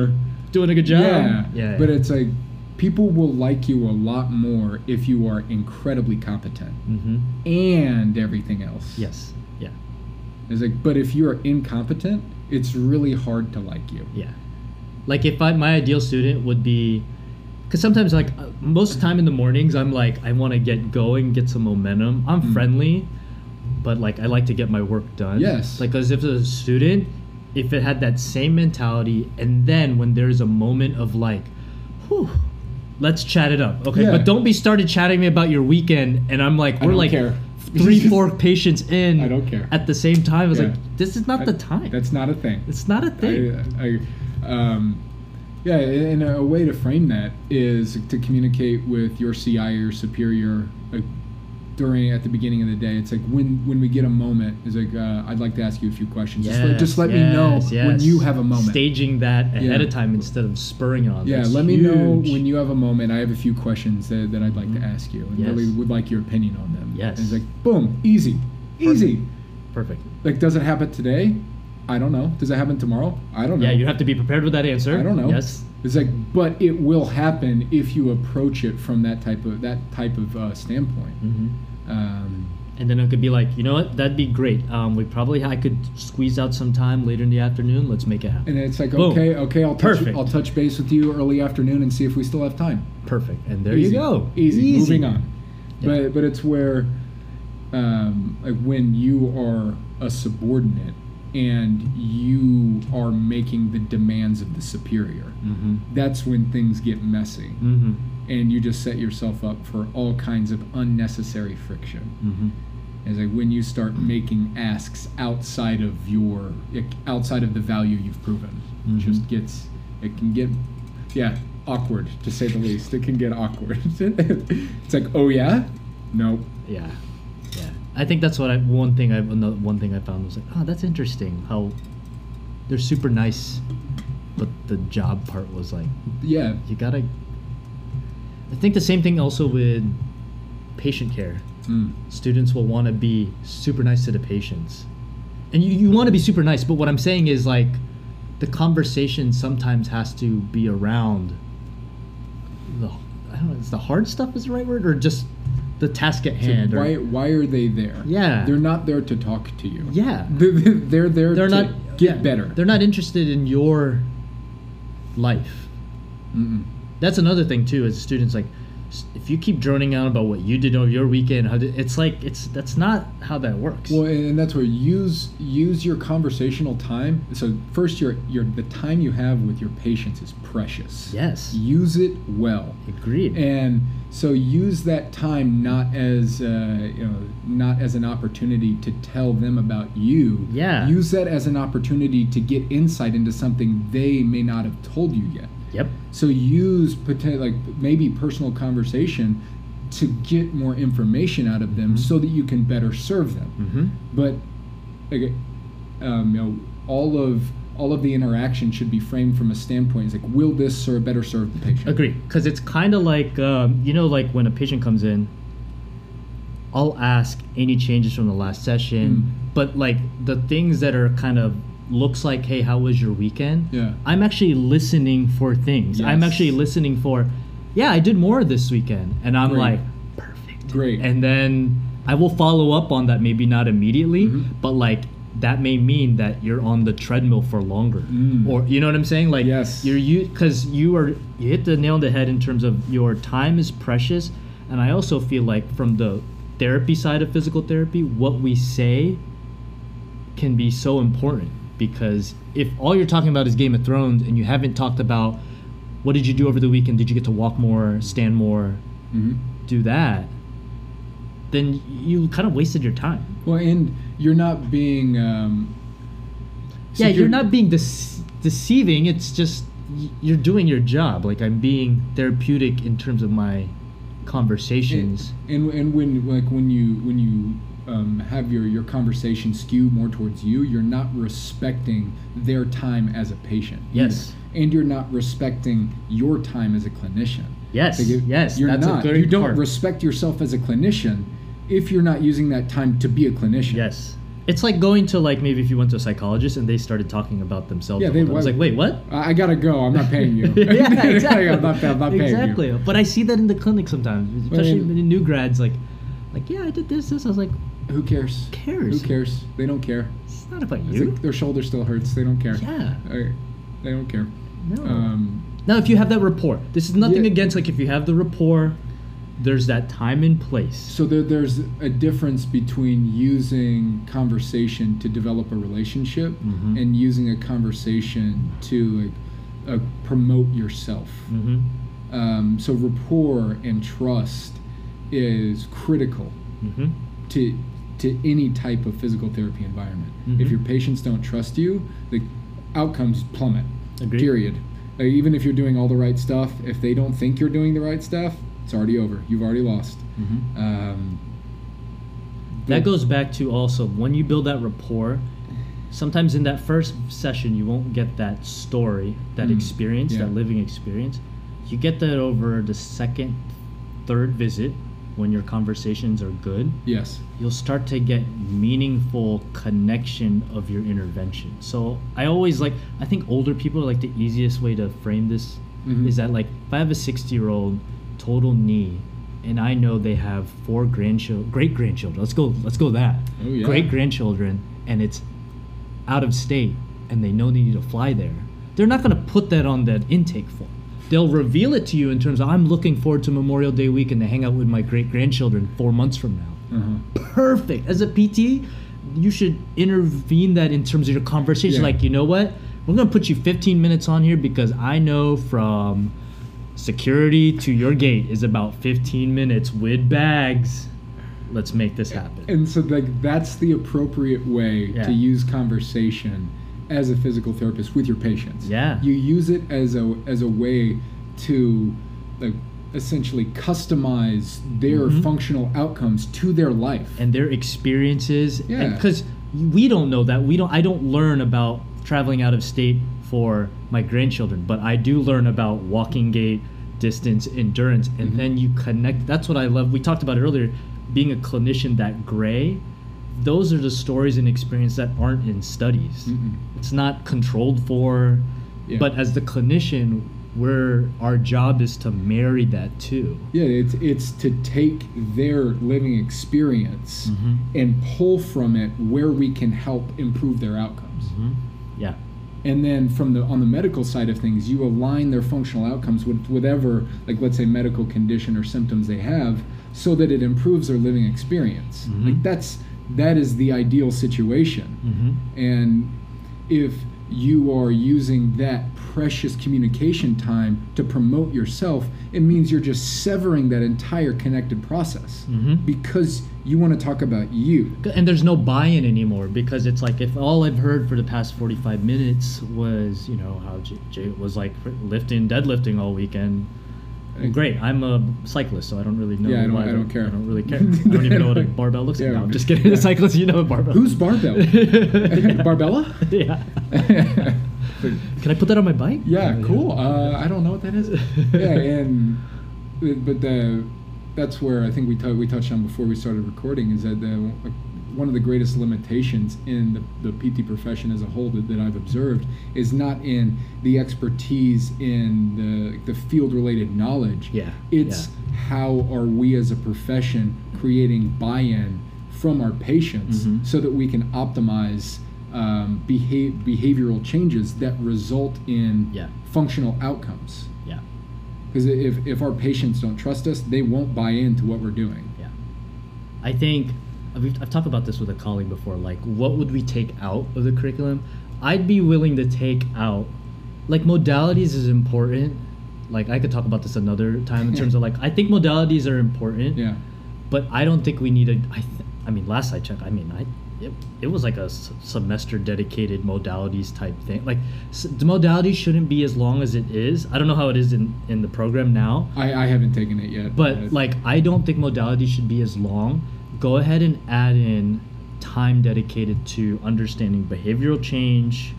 doing a good job. yeah, Yeah. But it's like people will like you a lot more if you are incredibly competent mm-hmm. and everything else. Yes. Yeah. It's like, but if you're incompetent, it's really hard to like you. Yeah. Like if I my ideal student would be cuz sometimes like uh, most time in the mornings I'm like I want to get going, get some momentum. I'm Mm. friendly, but like I like to get my work done. Yes. Like as if a student if it had that same mentality and then when there's a moment of like whew let's chat it up. Okay, Yeah. but don't be started chatting me about your weekend and I'm like we're like care. three four patients in I don't care. at the same time. I was Yeah. like this is not the time. That's not a thing. it's not a thing. I, I, um, Yeah, and a way to frame that is to communicate with your CI or superior like during at the beginning of the day. It's like when when we get a moment, it's like uh, I'd like to ask you a few questions. just let, just let me know yes, when you have a moment. Staging that ahead Yeah. of time instead of spurring on. yeah, That's let me know when you have a moment. I have a few questions that, that I'd like to ask you, and Yes. really would like your opinion on them. Yes. And it's like boom, easy, easy. Perfect. Like, does it happen today? I don't know. Does it happen tomorrow? I don't know. Yeah, you have to be prepared with that answer. I don't know. Yes. It's like, but it will happen if you approach it from that type of that type of uh, standpoint. hmm Um, And then it could be like, you know what? That'd be great. Um, we probably I could squeeze out some time later in the afternoon. Let's make it happen. and it's like, Boom. okay, okay, I'll touch, Perfect. I'll touch base with you early afternoon and see if we still have time. Perfect. And there Easy. you go. Easy. Moving on. Yeah. But but it's where, um, like when you are a subordinate and you are making the demands of the superior, Mm-hmm. that's when things get messy, Mm-hmm. and you just set yourself up for all kinds of unnecessary friction. Mm-hmm. Is like when you start making asks outside of your outside of the value you've proven. It just gets it can get yeah awkward to say the least. It can get awkward. it's like oh yeah, no. Yeah, yeah. I think that's what I one thing I another one thing I found was like, oh, that's interesting how they're super nice, but the job part was like Yeah, you gotta. I think the same thing also with patient care. mm, Students will want to be super nice to the patients, and you, you want to be super nice. But what I'm saying is like, the conversation sometimes has to be around. The I don't know. Is the hard stuff is the right word, or just the task at So hand? or- why why are they there? Yeah. they're not there to talk to you. Yeah. they're, they're there they're to not get yeah, better. They're not interested in your life. Mm-mm. That's another thing too. As students, like if you keep droning on about what you did over your weekend, how did, it's like it's that's not how that works. Well, and and that's where use use your conversational time. So first, your your the time you have with your patients is precious. yes, Use it well, agreed. and so use that time not as uh, you know not as an opportunity to tell them about you. Yeah. Use that as an opportunity to get insight into something they may not have told you yet. yep. So use like maybe personal conversation to get more information out of them, Mhm. so that you can better serve them Mm-hmm. but like um, you know all of all of the interaction should be framed from a standpoint is like will this serve better serve the patient Agree. Because it's kind of like um, you know, like when a patient comes in, I'll ask any changes from the last session, Mm. but like the things that are kind of looks like, hey, how was your weekend? Yeah. I'm actually listening for things. I'm actually listening for, yeah, I did more this weekend, and I'm Great. like, perfect. Great. And then I will follow up on that, maybe not immediately, Mhm. but like that may mean that you're on the treadmill for longer, Mm. or you know what I'm saying? Like, Yes. you're you because you are you hit the nail on the head in terms of your time is precious, and I also feel like from the therapy side of physical therapy, what we say can be so important because if all you're talking about is Game of Thrones and you haven't talked about what did you do over the weekend, did you get to walk more, stand more, Mhm. do that, then you kind of wasted your time. well and you're not being um, yeah, you're not being dece- deceiving. It's just you're doing your job. Like I'm being therapeutic in terms of my conversations. and, and when like when you when you um, have your your conversation skew more towards you you're not respecting their time as a patient Yes. either. and you're not respecting your time as a clinician yes, Like, if yes, you're that's not. you don't part. respect yourself as a clinician if you're not using that time to be a clinician. Yes. It's like going to like maybe if you went to a psychologist and they started talking about themselves. Yeah, they- I was like, wait, what? I, I gotta go. I'm not paying you. yeah, exactly. I'm not, I'm not paying exactly. you. But I see that in the clinic sometimes, especially Well, in new grads. Like, like yeah, I did this, this. I was like, Who cares? Who cares? Who cares? They don't care. it's not about you. like their shoulder still hurts. They don't care. yeah. Uh, they don't care. No. Um, now, if you have that rapport, this is nothing Yeah. against like if you have the rapport, there's that time and place. so there, there's a difference between using conversation to develop a relationship Mhm. and using a conversation to like, uh, promote yourself. Mm-hmm. Um, so rapport and trust is critical Mm-hmm. to to any type of physical therapy environment. If your patients don't trust you, the outcomes plummet. Agreed. Period. Like, even if you're doing all the right stuff, if they don't think you're doing the right stuff, it's already over. You've already lost. Um, That goes back to also when you build that rapport. Sometimes in that first session, you won't get that story, that Mm, experience, yeah. that living experience. You get that over the second, third visit when your conversations are good. Yes. You'll start to get meaningful connection of your intervention. So I always like, I think older people are like the easiest way to frame this Mhm. is that like if I have a 60 year old total knee and I know they have four grandchildren, great grandchildren. Let's go. Let's go that. Oh, yeah. Great grandchildren, and it's out of state, and they know they need to fly there. They're not going to put that on that intake form. They'll reveal it to you in terms of I'm looking forward to Memorial Day weekend to hang out with my great grandchildren four months from now. Uh-huh. Perfect. As a PT, you should intervene that in terms of your conversation. Yeah. Like, you know what? We're going to put you 15 minutes on here because I know from security to your gate is about 15 minutes with bags. Let's make this happen. And so like that's the appropriate way Yeah. to use conversation as a physical therapist with your patients. Yeah. You use it as a as a way to like essentially customize their Mhm. functional outcomes to their life. and their experiences Yeah. because we don't know that we don't i don't learn about traveling out of state for my grandchildren but i do learn about walking gait distance endurance and Mhm. then you connect that's what i love we talked about earlier being a clinician that gray those are the stories and experience that aren't in studies Mm-mm. it's not controlled for Yeah. but as the clinician we're our job is to marry that too Yeah, it's it's to take their living experience Mhm. and pull from it where we can help improve their outcomes. Mhm. yeah and then from the on the medical side of things you align their functional outcomes with whatever like let's say medical condition or symptoms they have so that it improves their living experience Mhm. like that's that is the ideal situation hmm and if you are using that precious communication time to promote yourself it means you're just severing that entire connected process Mhm. because you want to talk about you. And there's no buy-in anymore because it's like if all I've heard for the past 45 minutes was you know how Jay, Jay was like lifting deadlifting all weekend well, great I'm a cyclist so I don't really know Yeah, I don't- why I don't care. I don't really care. I don't even know what a barbell looks like. Yeah. no, I'm just kidding. The cyclist you know a barbell who's barbell? Barbella? Yeah. Can I put that on my bike? Yeah, cool. Uh, I don't know what that is. yeah, and but the that's where I think we tou- we touched on before we started recording is that the like, one of the greatest limitations in the, the PT profession as a whole that, that I've observed is not in the expertise in the the field related knowledge. Yeah, It's how are we as a profession creating buy-in from our patients Mhm. so that we can optimize um, behav- behavioral changes that result in Yeah. functional outcomes. Because if, if our patients don't trust us, they won't buy into what we're doing. Yeah. I think I've, I've talked about this with a colleague before. Like, what would we take out of the curriculum? I'd be willing to take out, like, modalities is important. Like, I could talk about this another time in terms of like, I think modalities are important, Yeah. but I don't think we need a. I, th- I mean, last I checked, I mean, I. It, it was like a s- semester dedicated modalities type thing. Like s- the modalities shouldn't be as long as it is. I don't know how it is in, in the program now, I, I haven't taken it yet. but like, I don't think modality should be as long. Go ahead and add in time dedicated to understanding behavioral change,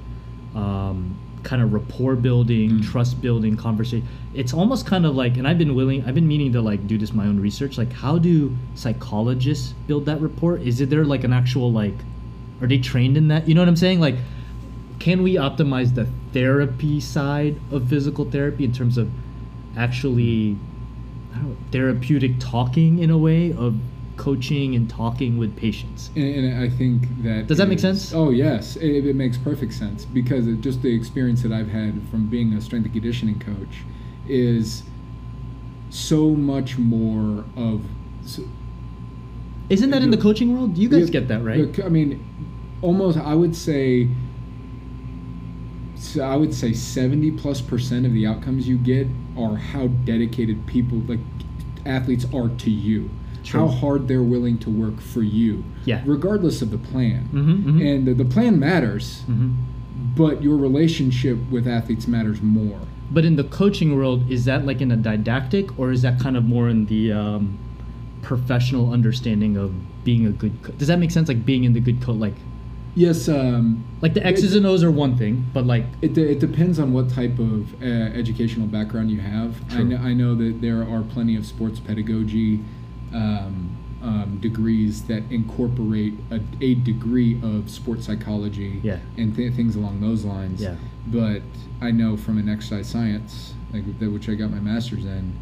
um, kind of rapport building, Mm. trust building, conversation. It's almost kind of like, and I've been willing, I've been meaning to like do this my own research. Like, how do psychologists build that rapport? Is it there like an actual like, are they trained in that? You know what I'm saying? Like, can we optimize the therapy side of physical therapy in terms of actually I don't know, therapeutic talking in a way of coaching and talking with patients. And, and I think that Does that make sense? Oh yes, it, it makes perfect sense because it, just the experience that I've had from being a strength and conditioning coach is so much more of. So, Isn't that in the coaching world? Do you guys Yeah, get that, right? I mean, almost. I would say. So I would say seventy plus percent of the outcomes you get are how dedicated people, like athletes, are to you. True. How hard they're willing to work for you, Yeah. regardless of the plan. Mhm, mhm. And the, the plan matters, Mhm. but your relationship with athletes matters more. But in the coaching world, is that like in a didactic, or is that kind of more in the um, professional understanding of being a good? Co- Does that make sense? Like being in the good coach, like Yes. Um, like the X's and O's are one thing, but like It, it depends on what type of uh, educational background you have. I know, I know that there are plenty of sports pedagogy um, um, degrees that incorporate a, a degree of sports psychology Yeah. and th- things along those lines. Yeah. But I know from an exercise science, like which I got my master's in,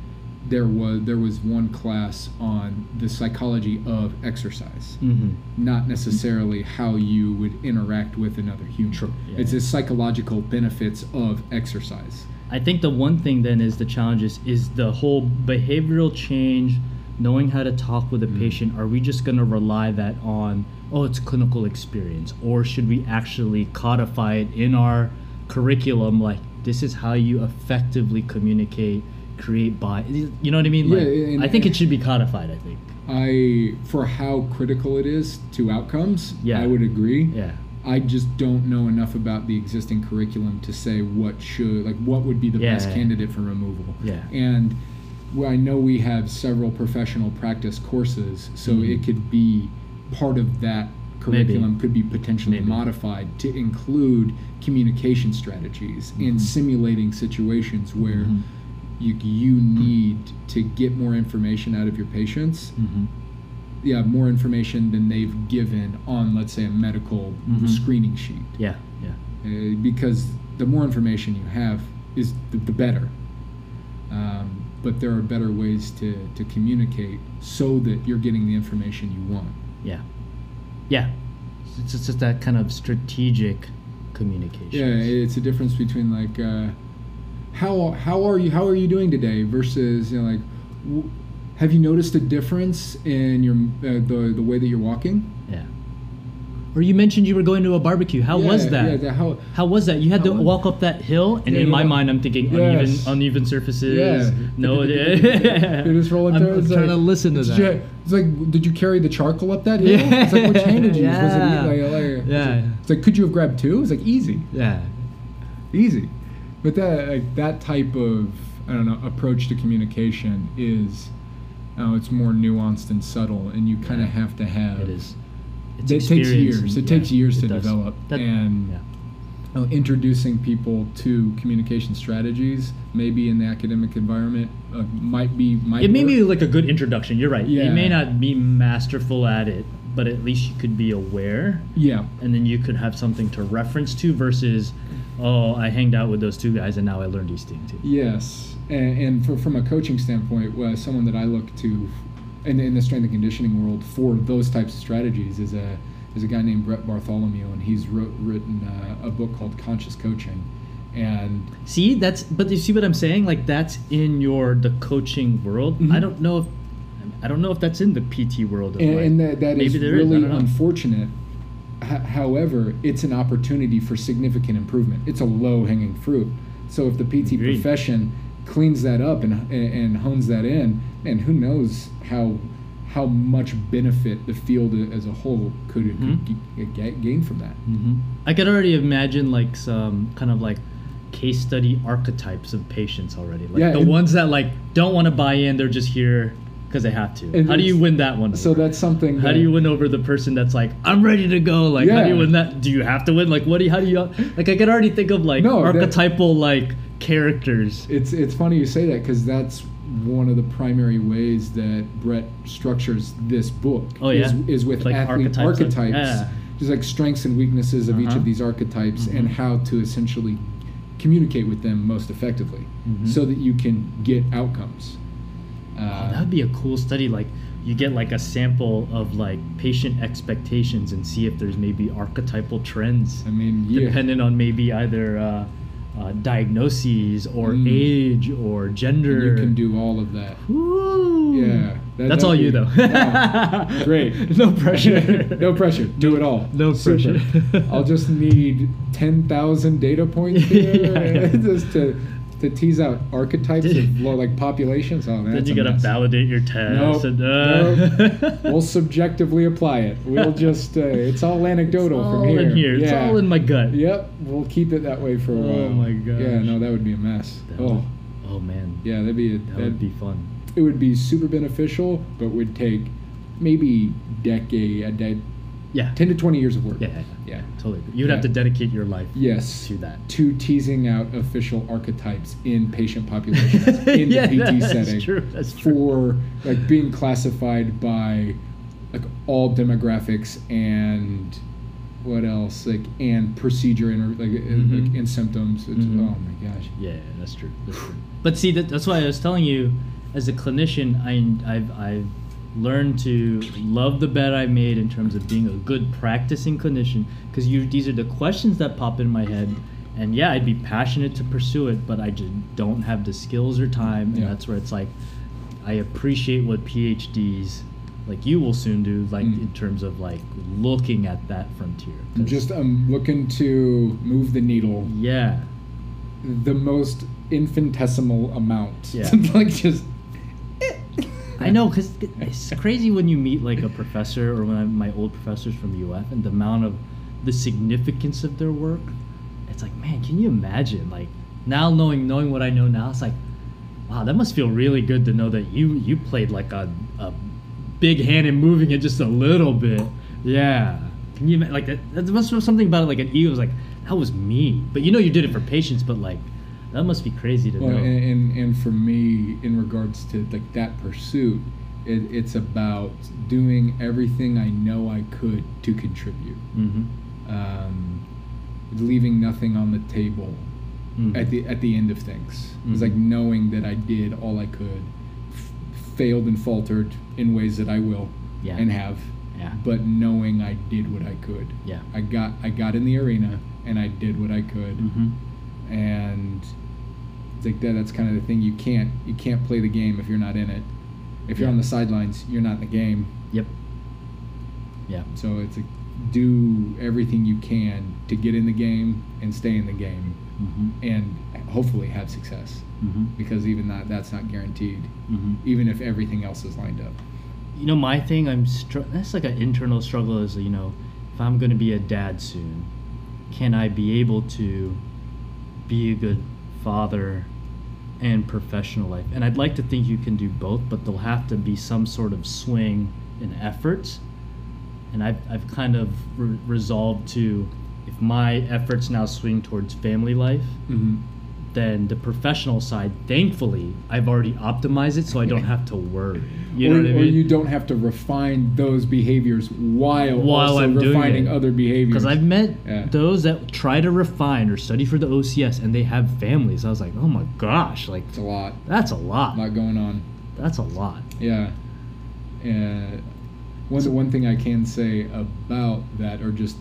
there was there was one class on the psychology of exercise mhm. not necessarily how you would interact with another human. True, yeah, it's the psychological benefits of exercise. I think the one thing then is the challenge is, is the whole behavioral change, knowing how to talk with a mm. patient. Are we just going to rely that on, oh, it's clinical experience? Or should we actually codify it in our curriculum? Like, this is how you effectively communicate, create by. You know what I mean? Yeah, Like, and- I think it should be codified, I think. I, for how critical it is to outcomes, Yeah. I would agree. Yeah. I just don't know enough about the existing curriculum to say what should, like, what would be the Yeah, best yeah. candidate for removal. Yeah. And I know we have several professional practice courses, so Mhm. it could be part of that curriculum could be potentially Maybe. modified to include communication strategies Mhm. and simulating situations where Mhm. you, you need to get more information out of your patients. Mhm. Yeah, more information than they've given on, let's say, a medical Mhm. screening sheet. Yeah. Yeah. Uh, because the more information you have is the, the better. Um, but there are better ways to, to communicate so that you're getting the information you want. Yeah. Yeah. It's just, that kind of strategic communication. Yeah, it's a difference between like uh, how how are you how are you doing today versus you know like w- have you noticed a difference in your uh, the the way that you're walking? Or you mentioned you were going to a barbecue. How Yeah, was that? Yeah, the- how How was that? You had to walk up that hill, and Yeah, in my mind, I'm thinking Yes. uneven, uneven surfaces. Yeah. No, You're just rolling I'm. I'm It's trying like- to listen to Did that. you- it's like, did you carry the charcoal up that hill? Yeah. It's like, which hand did you use? Was it Yeah. like, like, Yeah. It's like, could you have grabbed two? It's like easy, yeah. easy. But that like that type of I don't know approach to communication is, oh, it's more nuanced and subtle, and you kind of have to have. It is. It's It takes years. and- It takes yeah, years it to does. develop, That- and yeah. uh, introducing people to communication strategies, maybe in the academic environment, uh, might be might. It may work. be like a good introduction. You're right. You may not be masterful at it, but at least you could be aware, Yeah. and then you could have something to reference to versus, oh, I hanged out with those two guys, and now I learned these things too. Yes, and, and for, from a coaching standpoint, well, someone that I look to in, in the strength and conditioning world for those types of strategies is a is a guy named Brett Bartholomew, and he's wrote, written uh, a book called Conscious Coaching, and See, that's but you see what I'm saying? Like that's in your the coaching world. Mhm. I don't know if I don't know if that's in the PT world. Of and, like, and that, that is is, really don't unfortunate. H- however, it's an opportunity for significant improvement. It's a low hanging fruit. So if the PT Agreed. profession cleans that up and, and hones that in, and who knows how how much benefit the field as a whole could, Mhm. could g- ga- gain from that. hmm I could already imagine like some kind of like case study archetypes of patients already. Like Yeah, the and- ones that like don't want to buy in, they're just here because they have to. And How do you win that one? So over? that's something. How that- do you win over the person that's like, I'm ready to go? Like, how do you win that? Do you have to win? Like, what do you, how do you, like, I could already think of like No, that- archetypal like characters. It's it's funny you say that because that's one of the primary ways that Brett structures this book. Oh, is, yeah? is with Like athlete archetypes, like- archetypes, yeah. just like strengths and weaknesses of each Uh-huh. of these archetypes and Mhm. how to essentially communicate with them most effectively, Mhm. so that you can get outcomes. Be a cool study. Like, you get like a sample of like patient expectations and see if there's maybe archetypal trends. I mean, yeah, dependent on maybe either uh, uh, diagnoses or Mm. age or gender. you can do all of that. Woo. Yeah, that- that's all that'd you though. Oh, great. no pressure. no pressure. Do it all. No Super. pressure. I'll just need ten thousand data points here Yeah, yeah. just to to tease out archetypes of like populations. Oh, then that's you gotta mess. validate your test. Nope, and, uh, We'll subjectively apply it. We'll just uh, it's all anecdotal it's all from here. in here. It's all in my gut. Yep, we'll keep it that way for a while. Oh my my Yeah, no, that would be a mess. That oh, would- oh man. yeah, that'd be a, That that'd would be fun. it would be super beneficial, but would take maybe decade, a de- Yeah. ten to twenty years of work. Yeah, yeah, yeah. Totally. You'd have to dedicate your life Yes. to that. To teasing out official archetypes in patient populations in the PT that's setting true. That's true. for like being classified by like all demographics and what else like and procedure and like, uh, Mhm. like and symptoms. Mhm. Oh my gosh. Yeah, that's true. That's true. But see, that, that's why I was telling you, as a clinician, I, I've, I've learned to love the bet I made in terms of being a good practicing clinician because you these are the questions that pop in my head. And yeah, I'd be passionate to pursue it, but I just don't have the skills or time. And Yeah. that's where it's like, I appreciate what PhDs like you will soon do, like Mm. in terms of like looking at that frontier. Just I'm looking to move the needle yeah, the most infinitesimal amount. Yeah. like just I know, cause it's crazy when you meet like a professor or when I, my old professors from UF and the amount of the significance of their work. It's like, man, can you imagine? Like now knowing knowing what I know now, it's like, wow, that must feel really good to know that you you played like a, a big hand in moving it just a little bit. Yeah. Can you like that? That must be something about it. Like an ego was like that was me, but you know you did it for patients, but like that must be crazy to Well, know. and, and and for me, in regards to like that pursuit, it, it's about doing everything I know I could to contribute, mm-hmm. um, leaving nothing on the table Mm-hmm. at the at the end of things. It's like knowing that I did all I could, f- failed and faltered in ways that I will Yeah. and have, Yeah. but knowing I did what I could. Yeah. I got I got in the arena and I did what I could Mm-hmm. and it's like that that's kind of the thing you can't you can't play the game if you're not in it if you're Yeah. on the sidelines you're not in the game Yep. Yeah. so it's like do everything you can to get in the game and stay in the game Mm-hmm. and hopefully have success Mm-hmm. because even that that's not guaranteed Mm-hmm. even if everything else is lined up You know, my thing, I'm str- that's like an internal struggle. Is you know, if I'm going to be a dad soon, can I be able to be a good father and professional life? And I'd like to think you can do both, but there'll have to be some sort of swing in efforts. And I've, I've kind of re- resolved to, if my efforts now swing towards family life, mm-hmm. Then the professional side, thankfully, I've already optimized it, so I don't have to worry. You or, know what I mean? or you don't have to refine those behaviors while, While also I'm refining other behaviors Because I've met Yeah. those that try to refine or study for the OCS and they have families. I was like, oh my gosh, like it's a lot that's a lot. a lot going on That's a lot. Yeah. Uh, one one thing I can say about that, or just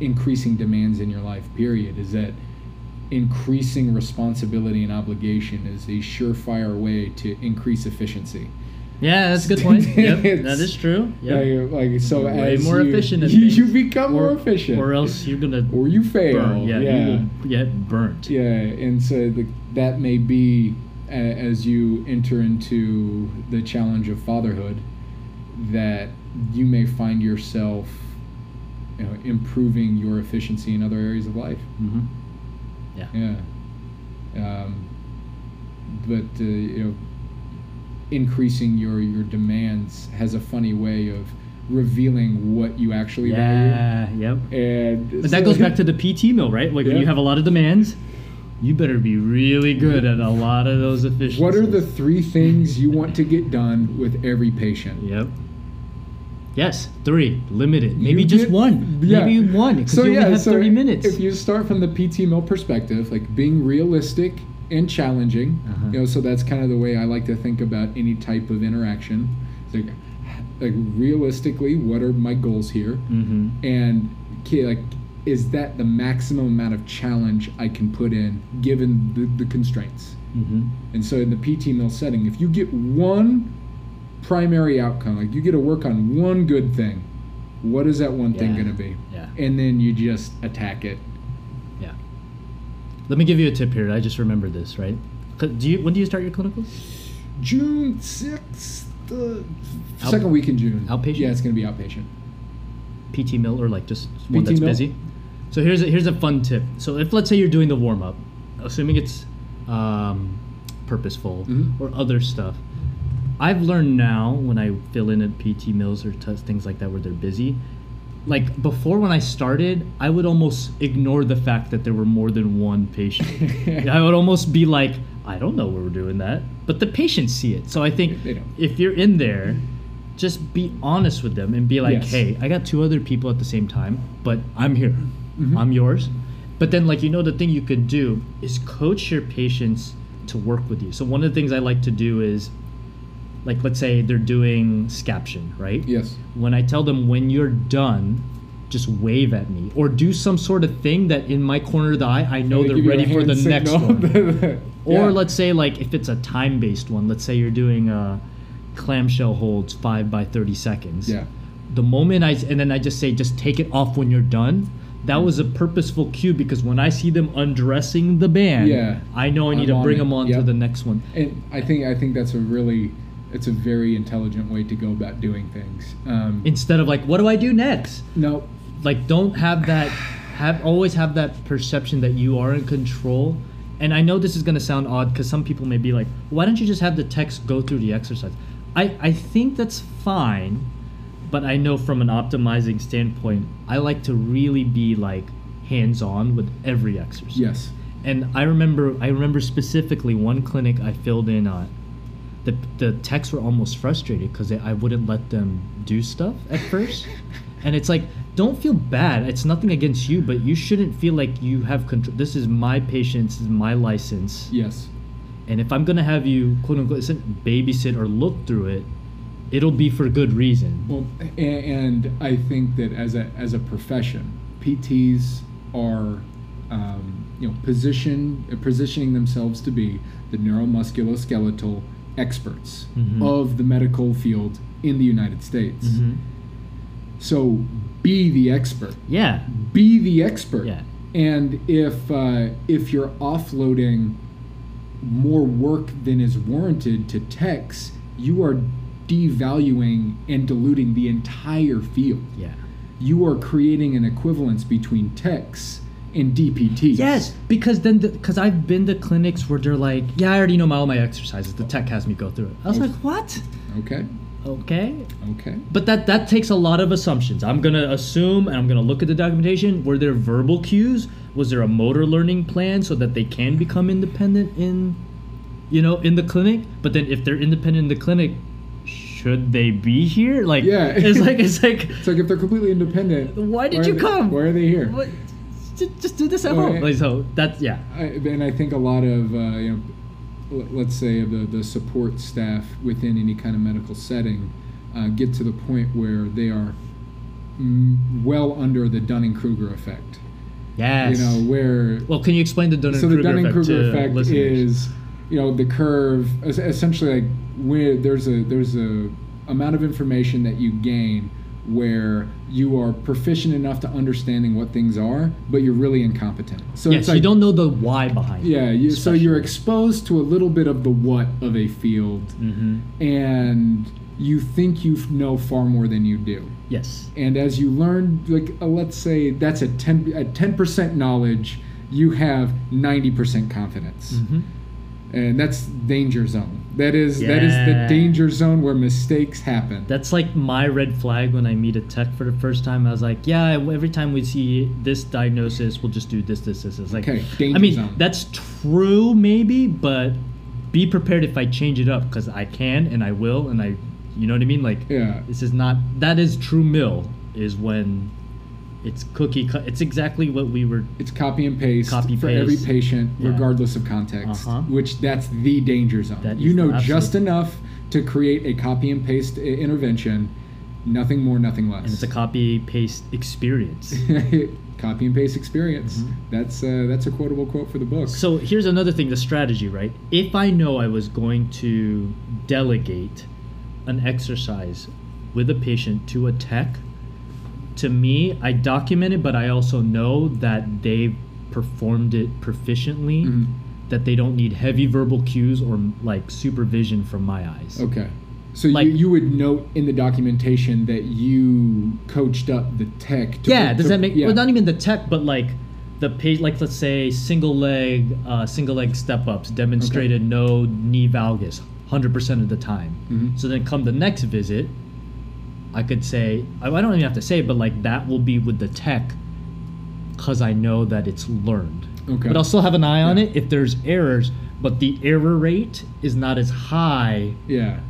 increasing demands in your life, period, is that increasing responsibility and obligation is a surefire way to increase efficiency. Yeah, that's a good point. Yep, that is true. Yep. Like, like so, way as more you, efficient you, you become more efficient, Or else you're gonna or you fail. burn. Yeah, yeah. you get burnt. Yeah, and so the, that may be a, as you enter into the challenge of fatherhood that you may find yourself you know, improving your efficiency in other areas of life. hmm Yeah. Yeah. Um, but uh, you know, increasing your your demands has a funny way of revealing what you actually value. Yeah. Yep. And But that goes back to the PT mill, right? Like when you have a lot of demands, you better be really good at a lot of those efficiencies. What are the three things you want to get done with every patient? Yep. Yes, three, limited. Maybe You just get- one. yeah. Maybe one, because you only have so 30 minutes. If you start from the PT mill perspective, like being realistic and challenging, Uh-huh. you know, so that's kind of the way I like to think about any type of interaction. It's like, like realistically, what are my goals here? hmm And like, is that the maximum amount of challenge I can put in given the, the constraints? hmm And so in the PT mill setting, if you get one primary outcome, like you get to work on one good thing, what is that one thing going to be? Yeah. And then you just attack it. Yeah. Let me give you a tip here. I just remembered this, right? Do you when do you start your clinicals? June sixth, uh, Out- second week in June. outpatient? Yeah, it's gonna be outpatient. PT mill or like just one PT that's mill. busy. So here's a, here's a fun tip. So if let's say you're doing the warm up, assuming it's um, purposeful Mhm. or other stuff, I've learned now when I fill in at PT mills or t- things like that where they're busy. Like before, when I started, I would almost ignore the fact that there were more than one patient. I would almost be like, I don't know where we're doing that, but the patients see it. So I think if you're in there, just be honest with them and be like, Yes. hey, I got two other people at the same time, but I'm here. Mhm. I'm yours. But then, like, you know, the thing you could do is coach your patients to work with you. So, one of the things I like to do is, like, let's say they're doing scaption, right? Yes. When I tell them when you're done, just wave at me or do some sort of thing that in my corner of the eye, I know They they're give you a ready for the next one. Or let's say like if it's a time based one, let's say you're doing a clamshell holds five by thirty seconds. Yeah. The moment I and then I just say just take it off when you're done. That was a purposeful cue because when I see them undressing the band, Yeah. I know I need I'm to bring them on to the next one. And I think I think that's a really it's a very intelligent way to go about doing things. Um, Instead of like, what do I do next? no, like don't have that have always have that perception that you are in control and i know this is going to sound odd because some people may be like why don't you just have the techs go through the exercise i i think that's fine but i know from an optimizing standpoint i like to really be like hands on with every exercise yes, and I remember I remember specifically one clinic I filled in on. The the techs were almost frustrated because I wouldn't let them do stuff at first, and it's like don't feel bad. It's nothing against you, but you shouldn't feel like you have control. This is my patient. This is my license, yes, and if I'm gonna have you quote unquote babysit or look through it, it'll be for good reason. Well, and I think that as a as a profession, PTs are, um, you know, position positioning themselves to be the neuromusculoskeletal experts Mhm. of the medical field in the United States. Mhm. So be the expert. Yeah, Be the expert. Yeah. And if uh, if you're offloading more work than is warranted to techs, you are devaluing and diluting the entire field. yeah. You are creating an equivalence between techs and DPTs. Yes, because then because I've been to clinics where they're like, yeah, I already know my, all my exercises. The tech has me go through it. I was Okay. like, what? Okay. Okay, Okay. but that that takes a lot of assumptions. I'm gonna assume and I'm gonna look at the documentation. Were there verbal cues? Was there a motor learning plan so that they can become independent in, you know, in the clinic? But then if they're independent in the clinic, should they be here? Like, Yeah. it's like it's like, It's like if they're completely independent. why did are you they- come? Why are they here? What? Just, just do this at Well, home. Like, so that's yeah. I, and I think a lot of uh, you know, let's say the the support staff within any kind of medical setting uh, get to the point where they are well under the Dunning Kruger effect. Yes. You know where Well, can you explain the Dunning Kruger effect? so the Kruger Dunning effect, Kruger to effect is you know the curve essentially like where there's a there's a amount of information that you gain where you are proficient enough to understanding what things are, but you're really incompetent. So yes, it's like you don't know the why behind yeah, it. you, so you're exposed to a little bit of the what of a field, Mhm. and you think you know far more than you do. Yes. And as you learn, like uh, let's say that's a ten a ten percent knowledge, you have ninety percent confidence, Mhm. And that's danger zone. That is that is the danger zone where mistakes happen. That's like my red flag when I meet a tech for the first time. I was like, yeah, every time we see this diagnosis, we'll just do this, this, this. It's like, Okay, I mean, zone. that's true maybe, but be prepared if I change it up because I can and I will and I, you know what I mean? Like, yeah. this is not that is true mill is when it's cookie cut. It's exactly what we were It's copy and paste Copy, for every patient, Yeah. regardless of context. Uh-huh. Which that's the danger zone. That you know just enough to create a copy and paste intervention, nothing more, nothing less. and it's a copy paste experience. copy and paste experience. Mhm. That's uh, that's a quotable quote for the book. So here's another thing the strategy, right? If I know I was going to delegate an exercise with a patient to a tech, to me, I document it, but I also know that they performed it proficiently Mhm. that they don't need heavy verbal cues or like supervision from my eyes. Okay. So Like- you, you would note in the documentation that you coached up the tech. To, yeah, does to- that make yeah. well, not even the tech, but like the page, like let's say single leg, uh, single leg step ups demonstrated no knee valgus, hundred percent of the time. Mhm. So then come the next visit, I could say I I don't even have to say, but like that will be with the tech, because I know that it's learned. Okay. But I'll still have an eye on Yeah. it if there's errors, but the error rate is not as high Yeah.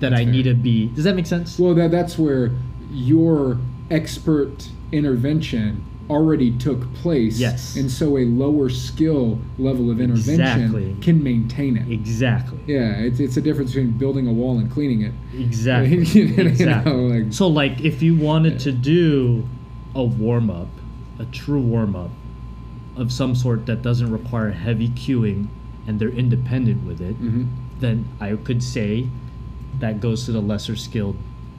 that I fair. need to be. Does that make sense? Well, that that's where your expert intervention already took place. Yes. And so a lower skill level of intervention Exactly. can maintain it. exactly. Yeah, it's, it's a difference between building a wall and cleaning it. Exactly. You know, exactly. like- so, like, if you wanted to do a warm up, a true warm up of some sort that doesn't require heavy cueing and they're independent with it, Mhm. then I could say that goes to the lesser skilled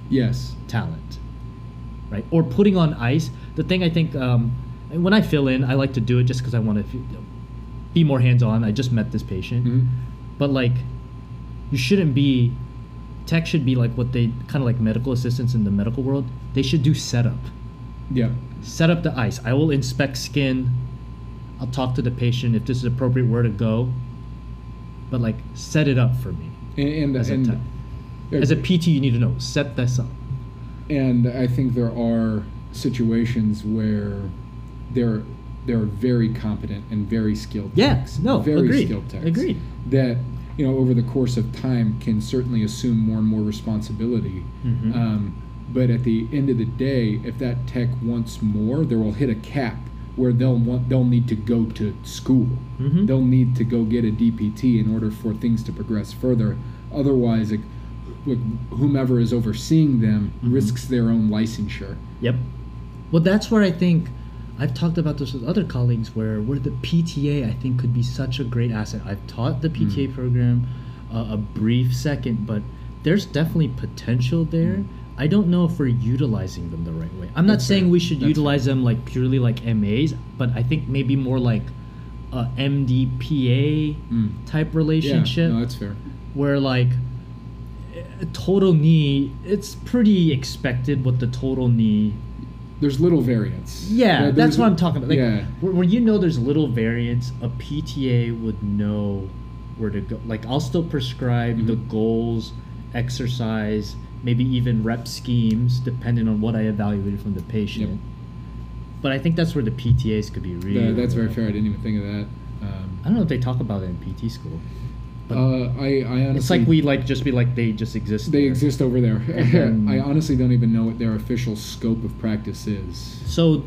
Yes. talent, right? Or putting on ice. The thing I think um, when I fill in, I like to do it just because I want to be more hands on. I just met this patient, Mhm. but like, you shouldn't be. Tech should be like what they kind of like medical assistants in the medical world. They should do setup. Yeah. Set up the ice. I will inspect skin. I'll talk to the patient if this is appropriate where to go. But like, set it up for me And, and, as a and. As a PT, you need to know set this up. And I think there are situations where there there are very competent and very skilled Yeah, techs, no, very agreed, skilled techs agreed. that you know over the course of time can certainly assume more and more responsibility. Mhm. Um, but at the end of the day, if that tech wants more, there will hit a cap where they'll want they'll need to go to school. Mhm. They'll need to go get a DPT in order for things to progress further. Otherwise, like whomever is overseeing them Mhm. risks their own licensure. Yep. Well, that's where I think I've talked about this with other colleagues where where the PTA I think could be such a great asset. I've taught the PTA Mm. program uh, a brief second, but there's definitely potential there. Mm. I don't know if we're utilizing them the right way. I'm not That's saying fair. we should That's utilize them like purely like MAs, but I think maybe more like a MDPA Mm. type relationship Yeah, no, that's fair. where like a total knee it's pretty expected what the total knee There's little variance. yeah There- that's what i'm talking about like yeah. where you know there's little variance a pta would know where to go like i'll still prescribe the Mhm. goals exercise maybe even rep schemes depending on what i evaluated from the patient Yep. but i think that's where the ptas could be really That- that's very fair. I didn't even think of that. Um, i don't know if they talk about it in pt school but uh, I, I honestly, it's like we like just be like they just exist they there. exist over there. then- I honestly don't even know what their official scope of practice is. So,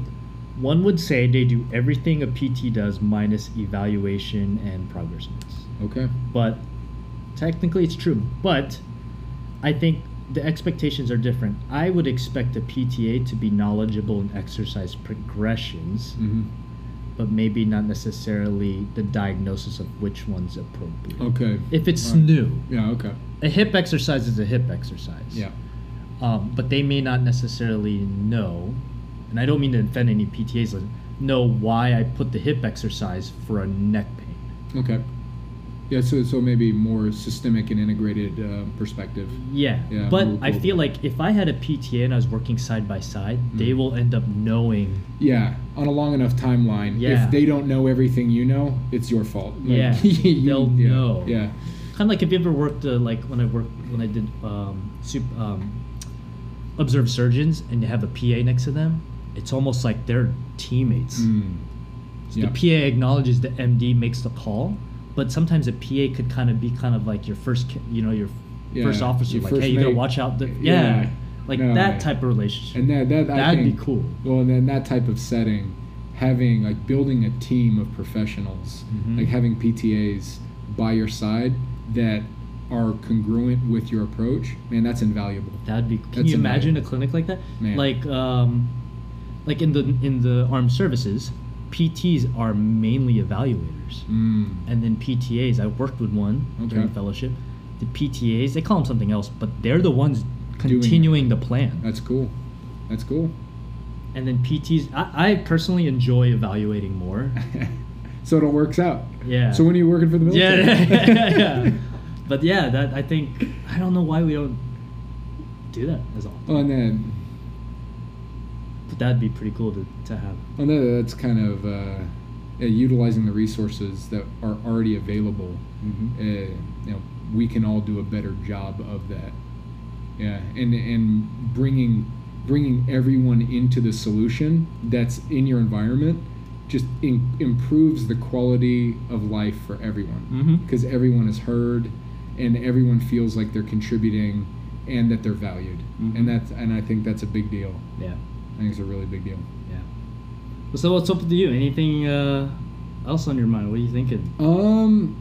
one would say they do everything a PT does minus evaluation and progress notes. Okay. But technically, it's true. But I think the expectations are different. I would expect a PTA to be knowledgeable in exercise progressions, hmm but maybe not necessarily the diagnosis of which one's appropriate. Okay. If it's Alright. new, Yeah. Okay. a hip exercise is a hip exercise. Yeah. um, but they may not necessarily know, and I don't mean to offend any PTAs, know why I put the hip exercise for a neck pain. Okay. Yeah. So so maybe more systemic and integrated uh, perspective. Yeah, Yeah, but I feel like if I had a PTA and I was working side by side, they Mm. will end up knowing. Yeah, on a long enough timeline. Yeah. If they don't know everything you know, it's your fault. Like, Yeah, you- they'll yeah, know. Yeah. Kind of like if you ever worked uh, like when I worked when I did um, um, observe surgeons and you have a PA next to them, it's almost like they're teammates. Mm. So Yeah. The PA acknowledges the MD makes the call, but sometimes a PA could kind of be kind of like your first, you know, your Yeah, first officer, your like, first hey, you gotta watch out. The, yeah, Yeah. like No, that type of relationship. And that that That'd think, be cool. Well, and then that type of setting, having like building a team of professionals, Mhm. like having PTAs by your side that are congruent with your approach, man, that's invaluable. That'd be. Can That's you imagine a clinic like that? Man. Like, um, like in the in the armed services, PTs are mainly evaluators, Mm. and then PTAs. I worked with one during Okay. fellowship. The PTAs, they call them something else, but they're the ones continuing the plan. That's cool. That's cool. And then PTs, I, I personally enjoy evaluating more so it all works out. Yeah. So when are you working for the military? yeah, yeah, yeah. But yeah, that I think I don't know why we don't do that as all. Oh, and then But that'd be pretty cool to, to have. well, no, that's kind of uh, utilizing the resources that are already available. Mm-hmm. Uh, you know, we can all do a better job of that. Yeah, and and bringing bringing everyone into the solution that's in your environment just in, improves the quality of life for everyone Mm-hmm. because everyone is heard and everyone feels like they're contributing and that they're valued Mhm. and that's and I think that's a big deal. Yeah, I think it's a really big deal. yeah. So what's up with you? Anything uh, else on your mind? What are you thinking? Um.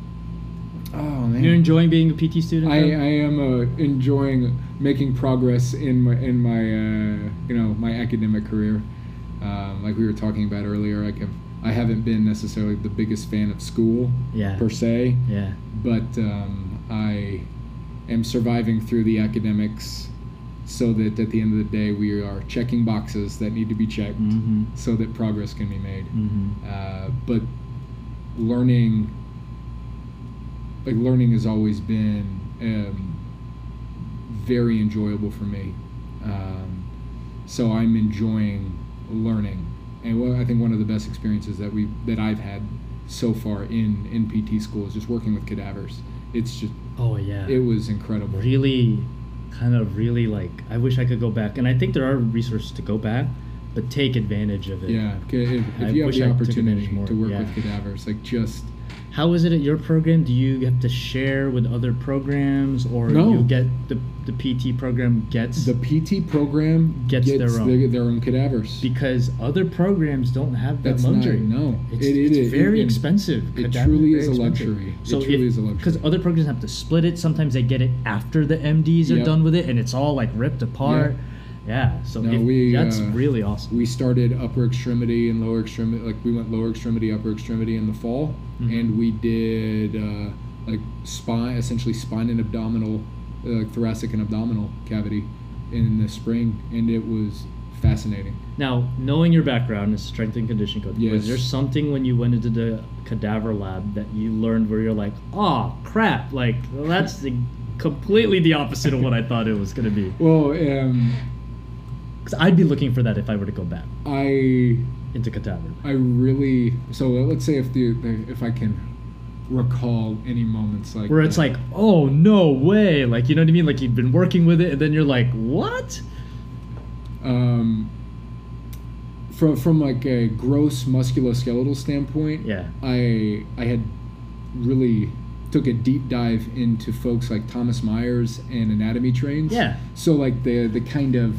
Oh man. You're enjoying being a PT student? I, I am uh, enjoying making progress in my in my uh, you know my academic career. Um, like we were talking about earlier, I've, I haven't been necessarily the biggest fan of school yeah. per se, Yeah. but um, I am surviving through the academics so that at the end of the day we are checking boxes that need to be checked Mm-hmm. so that progress can be made Mm-hmm. uh, but learning like learning has always been um, very enjoyable for me um, so i'm enjoying learning and what i think one of the best experiences that we that i've had so far in in pt school is just working with cadavers it's just Oh yeah. it was incredible really kind of really like I wish I could go back and I think there are resources to go back but take advantage of it. yeah if, if you have the opportunity more, to work yeah. with cadavers like just How is it at your program? Do you have to share with other programs or No. you get the the PT program gets the pt program Gets their own. their, their own cadavers because other programs don't have that That's not- luxury. no. It's, It- it it's is- very it- expensive. it Cadaver truly is a expensive. luxury. It truly if- is a luxury. Because other programs have to split it. Sometimes they get it after the MDs are Yep. done with it, and it's all like ripped apart. Yeah. So No, if- we, that's uh, really awesome. we started upper extremity and lower extremity like we went lower extremity upper extremity in the fall Mhm. and we did uh, like spine essentially spine and abdominal uh, like thoracic and abdominal cavity in the spring and it was fascinating Now, knowing your background as strength and conditioning coach, Yes. was there something when you went into the cadaver lab that you learned where you're like, oh crap, like well, that's the, completely the opposite of what I thought it was going to be? well um, Because I'd be looking for that if I were to go back i into cadaver. i really so let's say if the, the if i can recall any moments like Where it's that. like, oh no way, like you know what I mean? Like you've been working with it, and then you're like, what? um, from from like a gross musculoskeletal standpoint, Yeah. I I had really took a deep dive into folks like Thomas Myers and anatomy trains. Yeah. So like the the kind of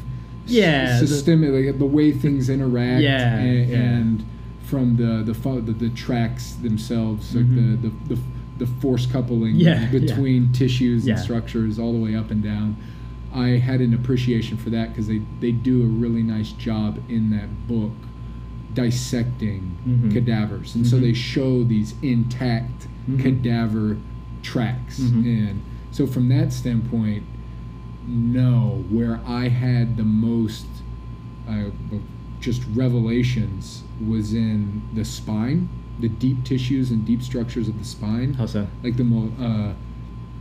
Yeah, the- like the way things interact. Yeah, And, yeah. and from the the the, the tracks themselves, like Mhm. the, the the the force coupling Yeah, yeah. between tissues Yeah. and structures all the way up and down. I had an appreciation for that because they, they do a really nice job in that book dissecting Mhm. cadavers. And so Mhm. they show these intact Mhm. cadaver tracks. And so, from that standpoint, no, where I had the most uh, just revelations was in the spine, the deep tissues and deep structures of the spine. How's that? Like the mo- uh,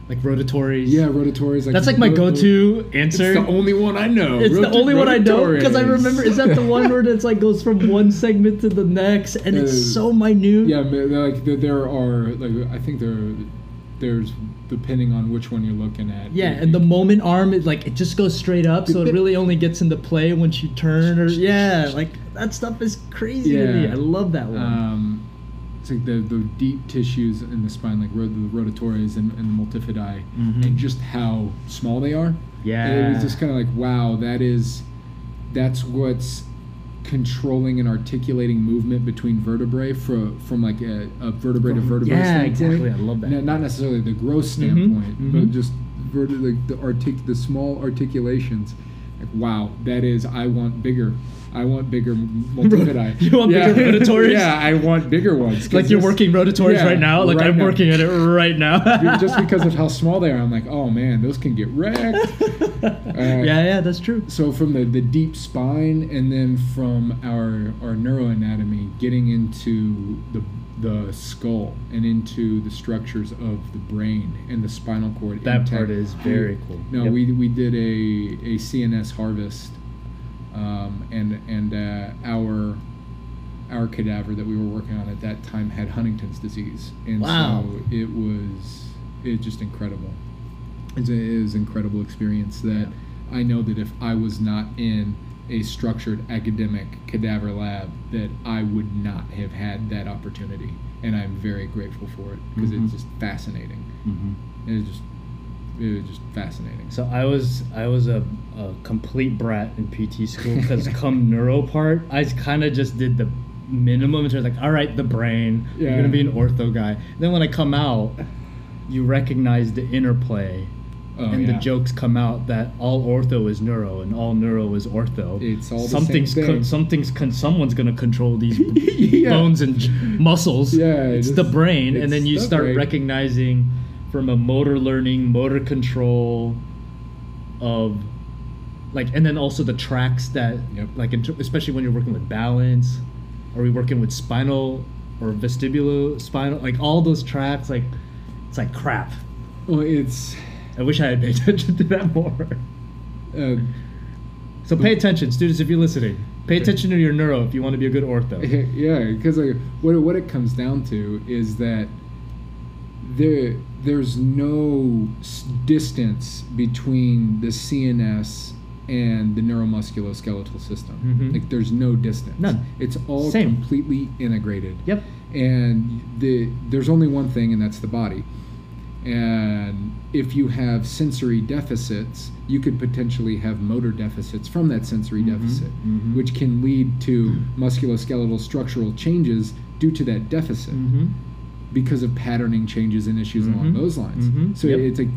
Like rotatores. yeah, rotatores. Like That's like my go-to It's answer. the only one I know. It's the only one I know because I remember. Is that the one where it's like goes from one segment to the next, and it's Uh, so minute? Yeah, like there- there are like I think there there's depending on which one you're looking at. Yeah, and the moment arm is like it just goes straight up, so it really only gets into play once you turn. Or yeah, like that stuff is crazy to me. I love that one. um, it's like the, the deep tissues in the spine, like ro- the rotatores and, and the multifidae, Mhm. and just how small they are. yeah, And it was just kind of like, wow, that is, that's what's controlling and articulating movement between vertebrae from from like a, a vertebrae to From- vertebrae yeah, standpoint. exactly. I love that. N- Not necessarily the gross Mhm, standpoint, mhm. but just verte- like the artic- the small articulations. Like, wow, that is. I want bigger. I want bigger m- multifidae. You want bigger rotatores? yeah, I want bigger ones. like you're working rotatores yeah, right now. Like right I'm now. working at it right now. just because of how small they are. I'm like, oh man, those can get wrecked. Uh, yeah, yeah, that's true. so from the, the deep spine and then from our our neuroanatomy getting into the the skull and into the structures of the brain and the spinal cord. That part is very cool. No, Yep. we, we did a, a CNS harvest, um, and and uh, our our cadaver that we were working on at that time had Huntington's disease, and Wow. so it was it just incredible. It's, a, it was an incredible experience that I know that if I was not in a structured academic cadaver lab, that I would not have had that opportunity, and I'm very grateful for it because Mhm. it's just fascinating. Mhm. It was just it was just fascinating. So I was I was a, a complete brat in PT school because come neuro part, I kind of just did the minimum in terms of like, all right, the brain, you're Yeah. gonna be an ortho guy. Then when I come out, you recognize the interplay, Oh, and yeah. the jokes come out that all ortho is neuro and all neuro is ortho. It's all the something's something's con- someone's gonna control these Yeah. bones and muscles. Yeah, it's it's- the brain, and then you the start brain. recognizing from a motor learning, motor control of like, and then also the tracks that Yep. like, especially when you're working with balance. Are we working with spinal or vestibular spinal? Like all those tracks, like it's like crap. Well, it's I wish I had paid attention to that more. uh, So pay attention, students, if you're listening. Pay attention to your neuro if you want to be a good ortho. yeah, because like, what what it comes down to is that there there's no distance between the CNS and the neuromusculoskeletal system. Mhm. Like there's no distance. None. It's all Same. completely integrated. Yep. and the there's only one thing and that's the body and if you have sensory deficits you could potentially have motor deficits from that sensory Mhm, deficit mhm. which can lead to musculoskeletal structural changes due to that deficit Mm-hmm. because of patterning changes and issues along Mhm, those lines. mhm, So yep. it's like,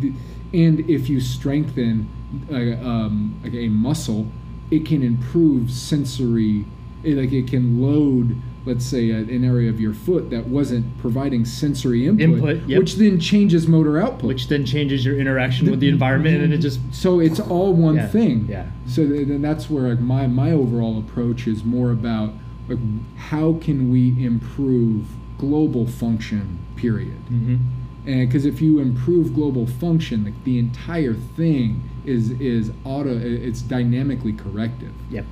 and if you strengthen a, um, like a muscle, it can improve sensory. It, like it can load, let's say, a, an area of your foot that wasn't providing sensory input, Input, yep. which then changes motor output. Which then changes your interaction with the environment, and it just so it's all one Yeah, thing. yeah. So then that's where like my my overall approach is more about like how can we improve global function. Period. Mhm. And because if you improve global function, like the entire thing is is auto, it's dynamically corrective. Yep.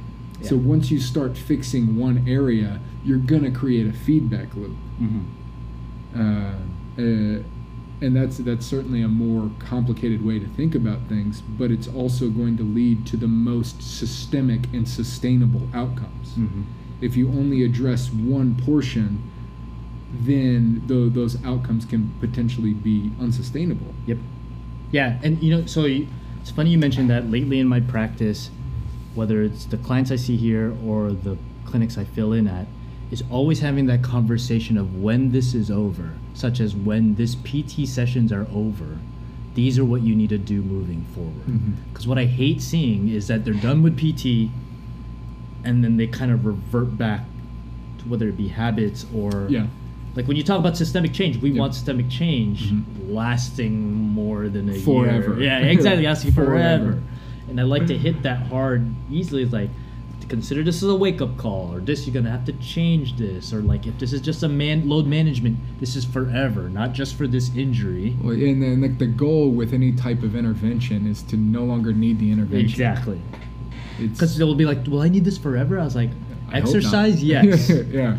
So once you start fixing one area, you're gonna create a feedback loop. Mhm. Uh, uh, and that's that's certainly a more complicated way to think about things, but it's also going to lead to the most systemic and sustainable outcomes. Mhm. If you only address one portion, then tho- those outcomes can potentially be unsustainable. Yep. Yeah, and you know, so you, it's funny you mentioned that lately in my practice, whether it's the clients I see here or the clinics I fill in at, is always having that conversation of when this is over, such as when this PT sessions are over, these are what you need to do moving forward. Because what I hate seeing is that they're done with PT, and then they kind of revert back to whether it be habits or Yeah. like when you talk about systemic change, we want systemic change Mhm. lasting more than a Forever. year. Yeah, exactly, lasting forever. Forever. And I like to hit that hard easily. It's like consider this as a wake up call, or this you're gonna have to change this, or like if this is just a man load management, this is forever, not just for this injury. Well, and then like the goal with any type of intervention is to no longer need the intervention. Exactly. Because they'll be like, "Well, I need this forever." I was like, I. "Exercise, yes, yeah.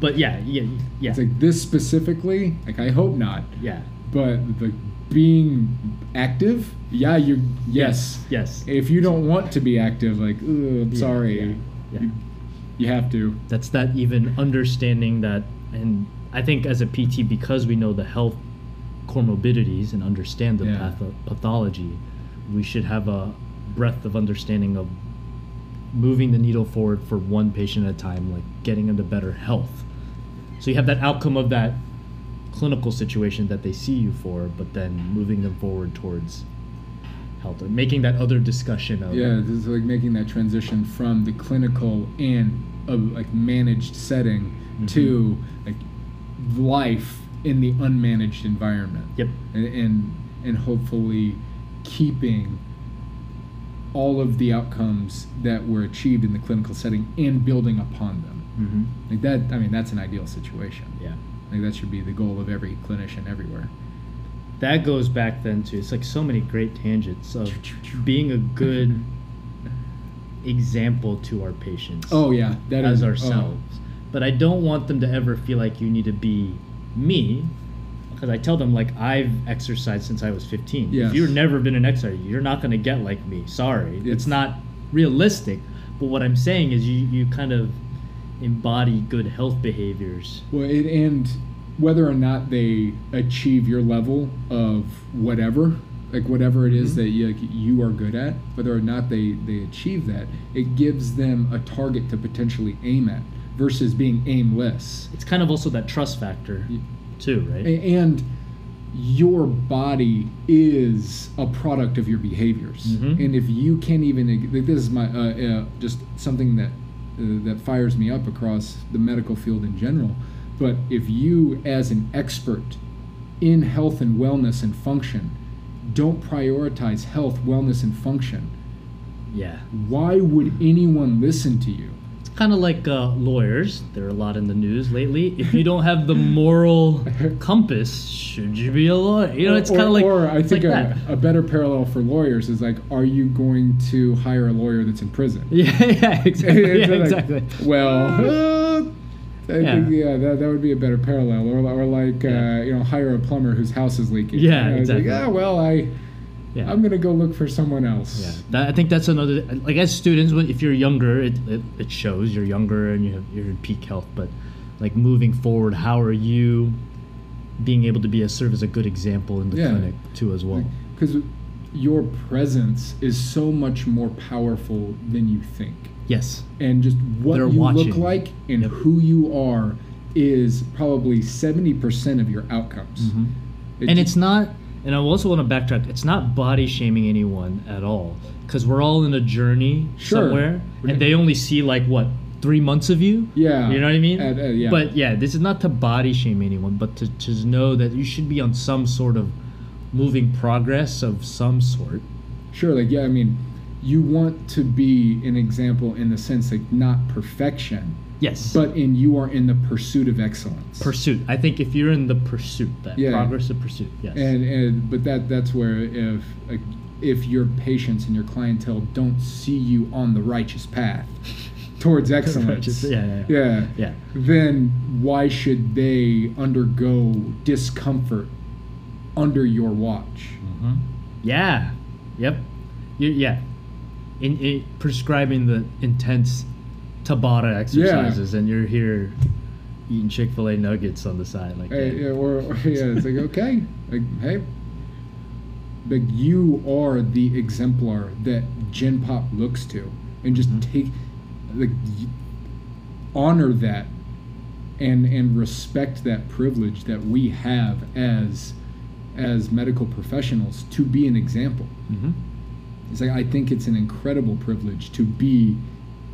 but yeah, yeah, yeah, It's like this specifically. Like I hope not. yeah." But like being active, yeah, you yes. yes. If you don't want to be active, like, "Ugh, I'm Yeah, sorry, yeah, yeah. You, you have to. that's that even understanding that and i think as a pt because we know the health comorbidities and understand the Yeah. patho- pathology we should have a breadth of understanding of moving the needle forward for one patient at a time like getting into better health so you have that outcome of that clinical situation that they see you for but then moving them forward towards health making that other discussion of Yeah, this is like making that transition from the clinical and uh, like managed setting Mhm. to like life in the unmanaged environment. yep and and, and hopefully keeping all of the outcomes that were achieved in the clinical setting and building upon them. Mm-hmm. Like that, I mean, that's an ideal situation. Yeah. Like that should be the goal of every clinician everywhere. That goes back then to it's like so many great tangents of being a good example to our patients. Oh yeah, that as is oh. ourselves. But I don't want them to ever feel like you need to be me. Because I tell them like I've exercised since I was 15. Yes. If you've never been an exerciser, you're not going to get like me. Sorry, it's, It's- not realistic. But what I'm saying is you you kind of embody good health behaviors. Well, it, and whether or not they achieve your level of whatever, like whatever it is Mhm. that you, like, you are good at, whether or not they they achieve that, it gives them a target to potentially aim at versus being aimless. It's kind of also that trust factor too, right? And your body is a product of your behaviors Mhm. and if you can't even like, this is my uh, uh, just something that Uh, that fires me up across the medical field in general but if you as an expert in health and wellness and function don't prioritize health wellness and function yeah. why would anyone listen to you kind of like uh, lawyers. There are a lot in the news lately. If you don't have the moral compass, should you be a lawyer? You know, it's kind of like. or I think like a, a better parallel for lawyers is like, are you going to hire a lawyer that's in prison? Yeah, yeah, exactly. Yeah, like, exactly. Well, uh, I Yeah. think yeah, that, that would be a better parallel, or, or like Yeah. uh, you know, hire a plumber whose house is leaking. Yeah, exactly. Like, yeah, well, I Yeah. I'm gonna go look for someone else. Yeah, that, I think that's another. Like as students, when if you're younger, it, it, it shows you're younger and you have, you're in peak health. But like moving forward, how are you being able to be a serve as a good example in the Yeah. clinic too as well? because your presence is so much more powerful than you think. Yes. and just what They're you watching. look like and Yep. who you are is probably 70% of your outcomes. Mhm. It and ju- it's not. And I also want to backtrack. It's not body shaming anyone at all, because we're all in a journey Sure. somewhere, and they only see like what three months of you. yeah. You know what I mean? Uh, uh, yeah. But yeah, this is not to body shame anyone, but to, to know that you should be on some sort of moving progress of some sort. sure, like, yeah, I mean, you want to be an example in the sense like not perfection, Yes. but in you are in the pursuit of excellence. pursuit. I think if you're in the pursuit, that Yeah. progress of pursuit. Yes. and and but that that's where if if your patients and your clientele don't see you on the righteous path towards excellence, yeah, yeah, yeah. yeah, yeah. then why should they undergo discomfort under your watch? Mhm. Yeah. Yep. You, yeah. In, in prescribing the intense Tabata exercises, and you're here eating Chick Fil A nuggets on the side, like Hey, yeah, or, or yeah, it's like okay, like hey, like you are the exemplar that Gen Pop looks to, and just Mhm. take like honor that, and and respect that privilege that we have as as medical professionals to be an example. Mhm. It's like I think it's an incredible privilege to be,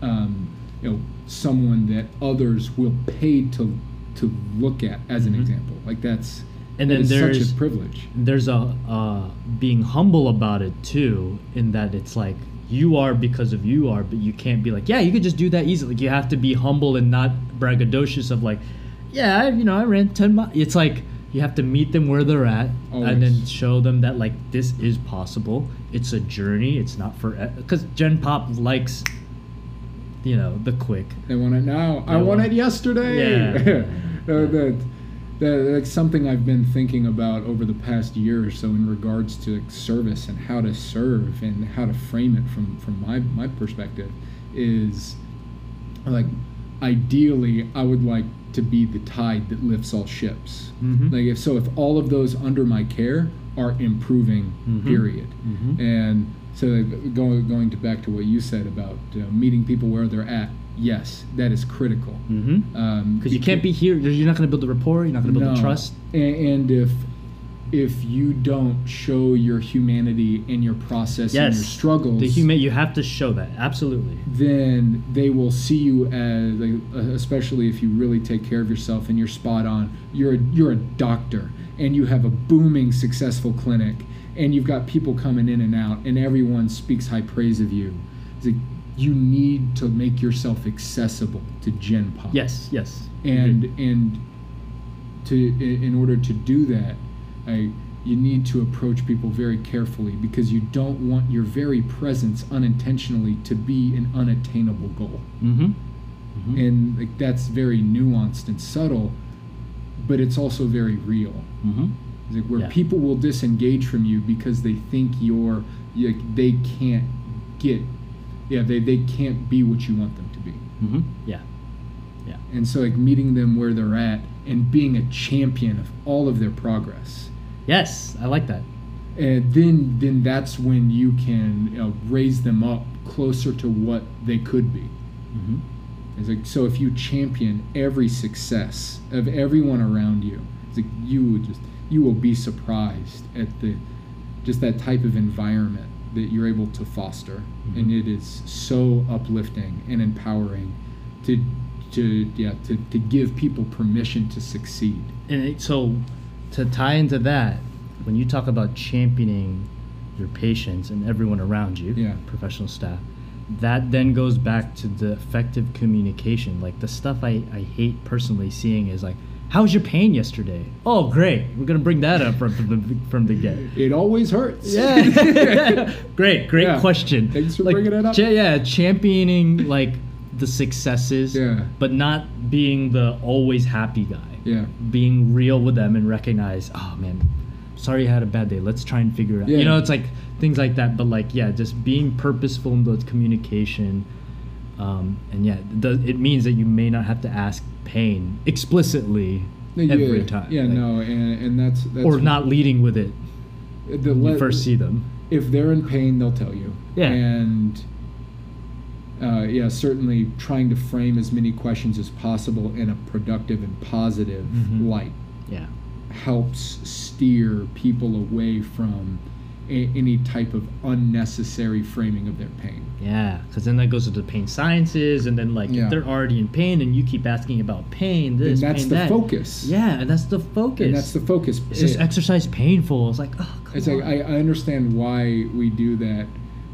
um, you know, someone that others will pay to to look at as an Mhm. example. Like that's And then is such there's a privilege. there's a uh, being humble about it too, in that it's like you are because of you are, but you can't be like, yeah, you could just do that easily. Like you have to be humble and not braggadocious of like, yeah, I, you know, I ran ten miles. It's like you have to meet them where they're at, and then show them that like this is possible. It's a journey. It's not for because Gen Pop likes, you know, the quick. They want it now. I want want- it yesterday. Yeah. Uh, that, that, that's something I've been thinking about over the past year or so in regards to service and how to serve and how to frame it from from my my perspective is like ideally I would like to be the tide that lifts all ships. Mhm. Like if so, if all of those under my care are improving, Mhm. period. Mhm. And so going going to back to what you said about uh, meeting people where they're at, yes, that is critical. Mm-hmm. Um, Because you can't be here. You're not going to build the rapport. You're not going to build the trust. And, and if if you don't show your humanity and your process and your struggles, The human. You have to show that. Absolutely. then they will see you as, like, uh, especially if you really take care of yourself and you're spot on. You're a, you're a doctor and you have a booming, successful clinic, and you've got people coming in and out, and everyone speaks high praise of you. Like, you need to make yourself accessible to Gen Pop. Yes, yes. and and to in order to do that, I you need to approach people very carefully because you don't want your very presence unintentionally to be an unattainable goal. Mm-hmm. And like that's very nuanced and subtle, but it's also very real. Like where Yeah. people will disengage from you because they think you're you, they can't get yeah they, they can't be what you want them to be Mm-hmm. Yeah. Yeah. and so like meeting them where they're at and being a champion of all of their progress Yes, I like that. and then then that's when you can you know, raise them up closer to what they could be Mm-hmm. it's like so if you champion every success of everyone around you it's like you would just you will be surprised at the just that type of environment that you're able to foster and Mhm. it is so uplifting and empowering to to yeah to, to give people permission to succeed And it, so, to tie into that, when you talk about championing your patients and everyone around you, Yeah. professional staff, that then goes back to the effective communication. Like the stuff I, I hate personally seeing is like, "How was your pain yesterday?" Oh, great. We're gonna bring that up from, from the from the get. it always hurts Yeah. great, great Yeah. question. Thanks for Like, bringing it up. cha- yeah, championing like the successes, Yeah. but not being the always happy guy. yeah Being real with them and recognize, oh man, sorry I had a bad day. Let's try and figure it out. Yeah. You know, it's like things like that. But like, yeah, just being purposeful in the communication. Um, and yeah, it, does, it means that you may not have to ask pain explicitly yeah, every time. yeah like, no and, and that's, that's Or not leading with it the when you le- first see them. if they're in pain, they'll tell you. Yeah. And uh, yeah, certainly trying to frame as many questions as possible in a productive and positive Mhm. light Yeah. helps steer people away from a- any type of unnecessary framing of their pain. Yeah, because then that goes into pain sciences, and then like Yeah. they're already in pain, and you keep asking about pain, And that's pain, the that. focus. Yeah, and that's the focus. And that's the focus. Is this exercise painful? It's like, oh, It's on. like I, I understand why we do that,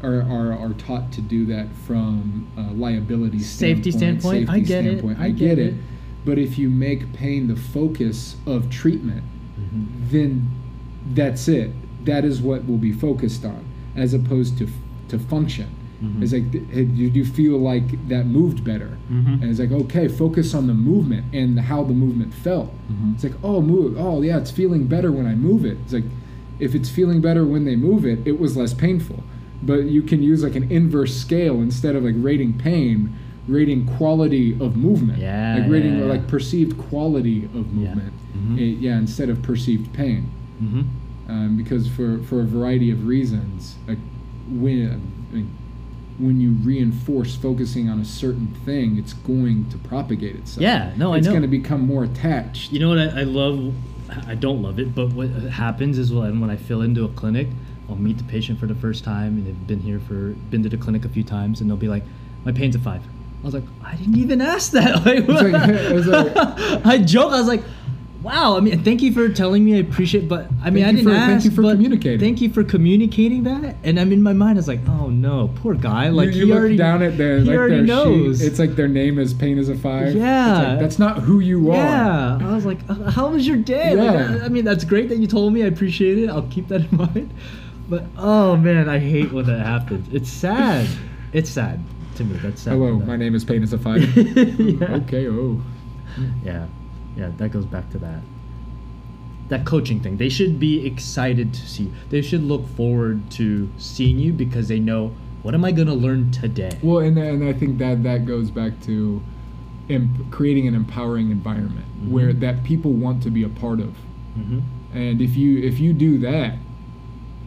or are, are taught to do that from a liability Safety standpoint, safety I get it, I I get get it. it. But if you make pain the focus of treatment, Mhm. then that's it. That is what will be focused on, as opposed to to function. Mhm. It's like, do you feel like that moved better? Mhm. And it's like, okay, focus on the movement and how the movement felt. Mhm. It's like, oh, move. Oh, yeah, it's feeling better when I move it. It's like, if it's feeling better when they move it, it was less painful. But you can use like an inverse scale instead of like rating pain, rating quality of movement. Yeah, Like rating yeah, yeah. like perceived quality of Yeah. movement. Mhm. Eh, yeah, instead of perceived pain. Mhm. Um, because for for a variety of reasons, like when I mean, when you reinforce focusing on a certain thing, it's going to propagate itself. Yeah, no, I know. it's going to become more attached. You know what I, I love? I don't love it, but what happens is when when I fill into a clinic, I'll meet the patient for the first time, and they've been here for been to the clinic a few times, and they'll be like, "My pain's a five. I was like, "I didn't even ask that." Like, it's like- I joke. I was like, "Wow." I mean, thank you for telling me. I appreciate, but I mean, Thank I you didn't for- ask. thank you for communicating. Thank you for communicating that. And I'm in my mind. I was like, "Oh no, poor guy." Like you, you he look already down at their he like already their knows. sheet. It's like their name is pain as a five. Yeah. like, that's not who you are. Yeah, I was like, "Uh, "How was your day?" Like, Yeah. I, I mean, that's great that you told me. I appreciate it. I'll keep that in mind. But oh man, I hate when that happens. It's sad. It's sad to me. That's sad. Hello, my name is pain as a five. Yeah. Okay. Oh. Yeah, yeah, that goes back to that. That coaching thing. They should be excited to see you. They should look forward to seeing you because they know what am I gonna learn today. Well, and and I think that that goes back to imp- creating an empowering environment Mhm. where that people want to be a part of. hmm And if you if you do that,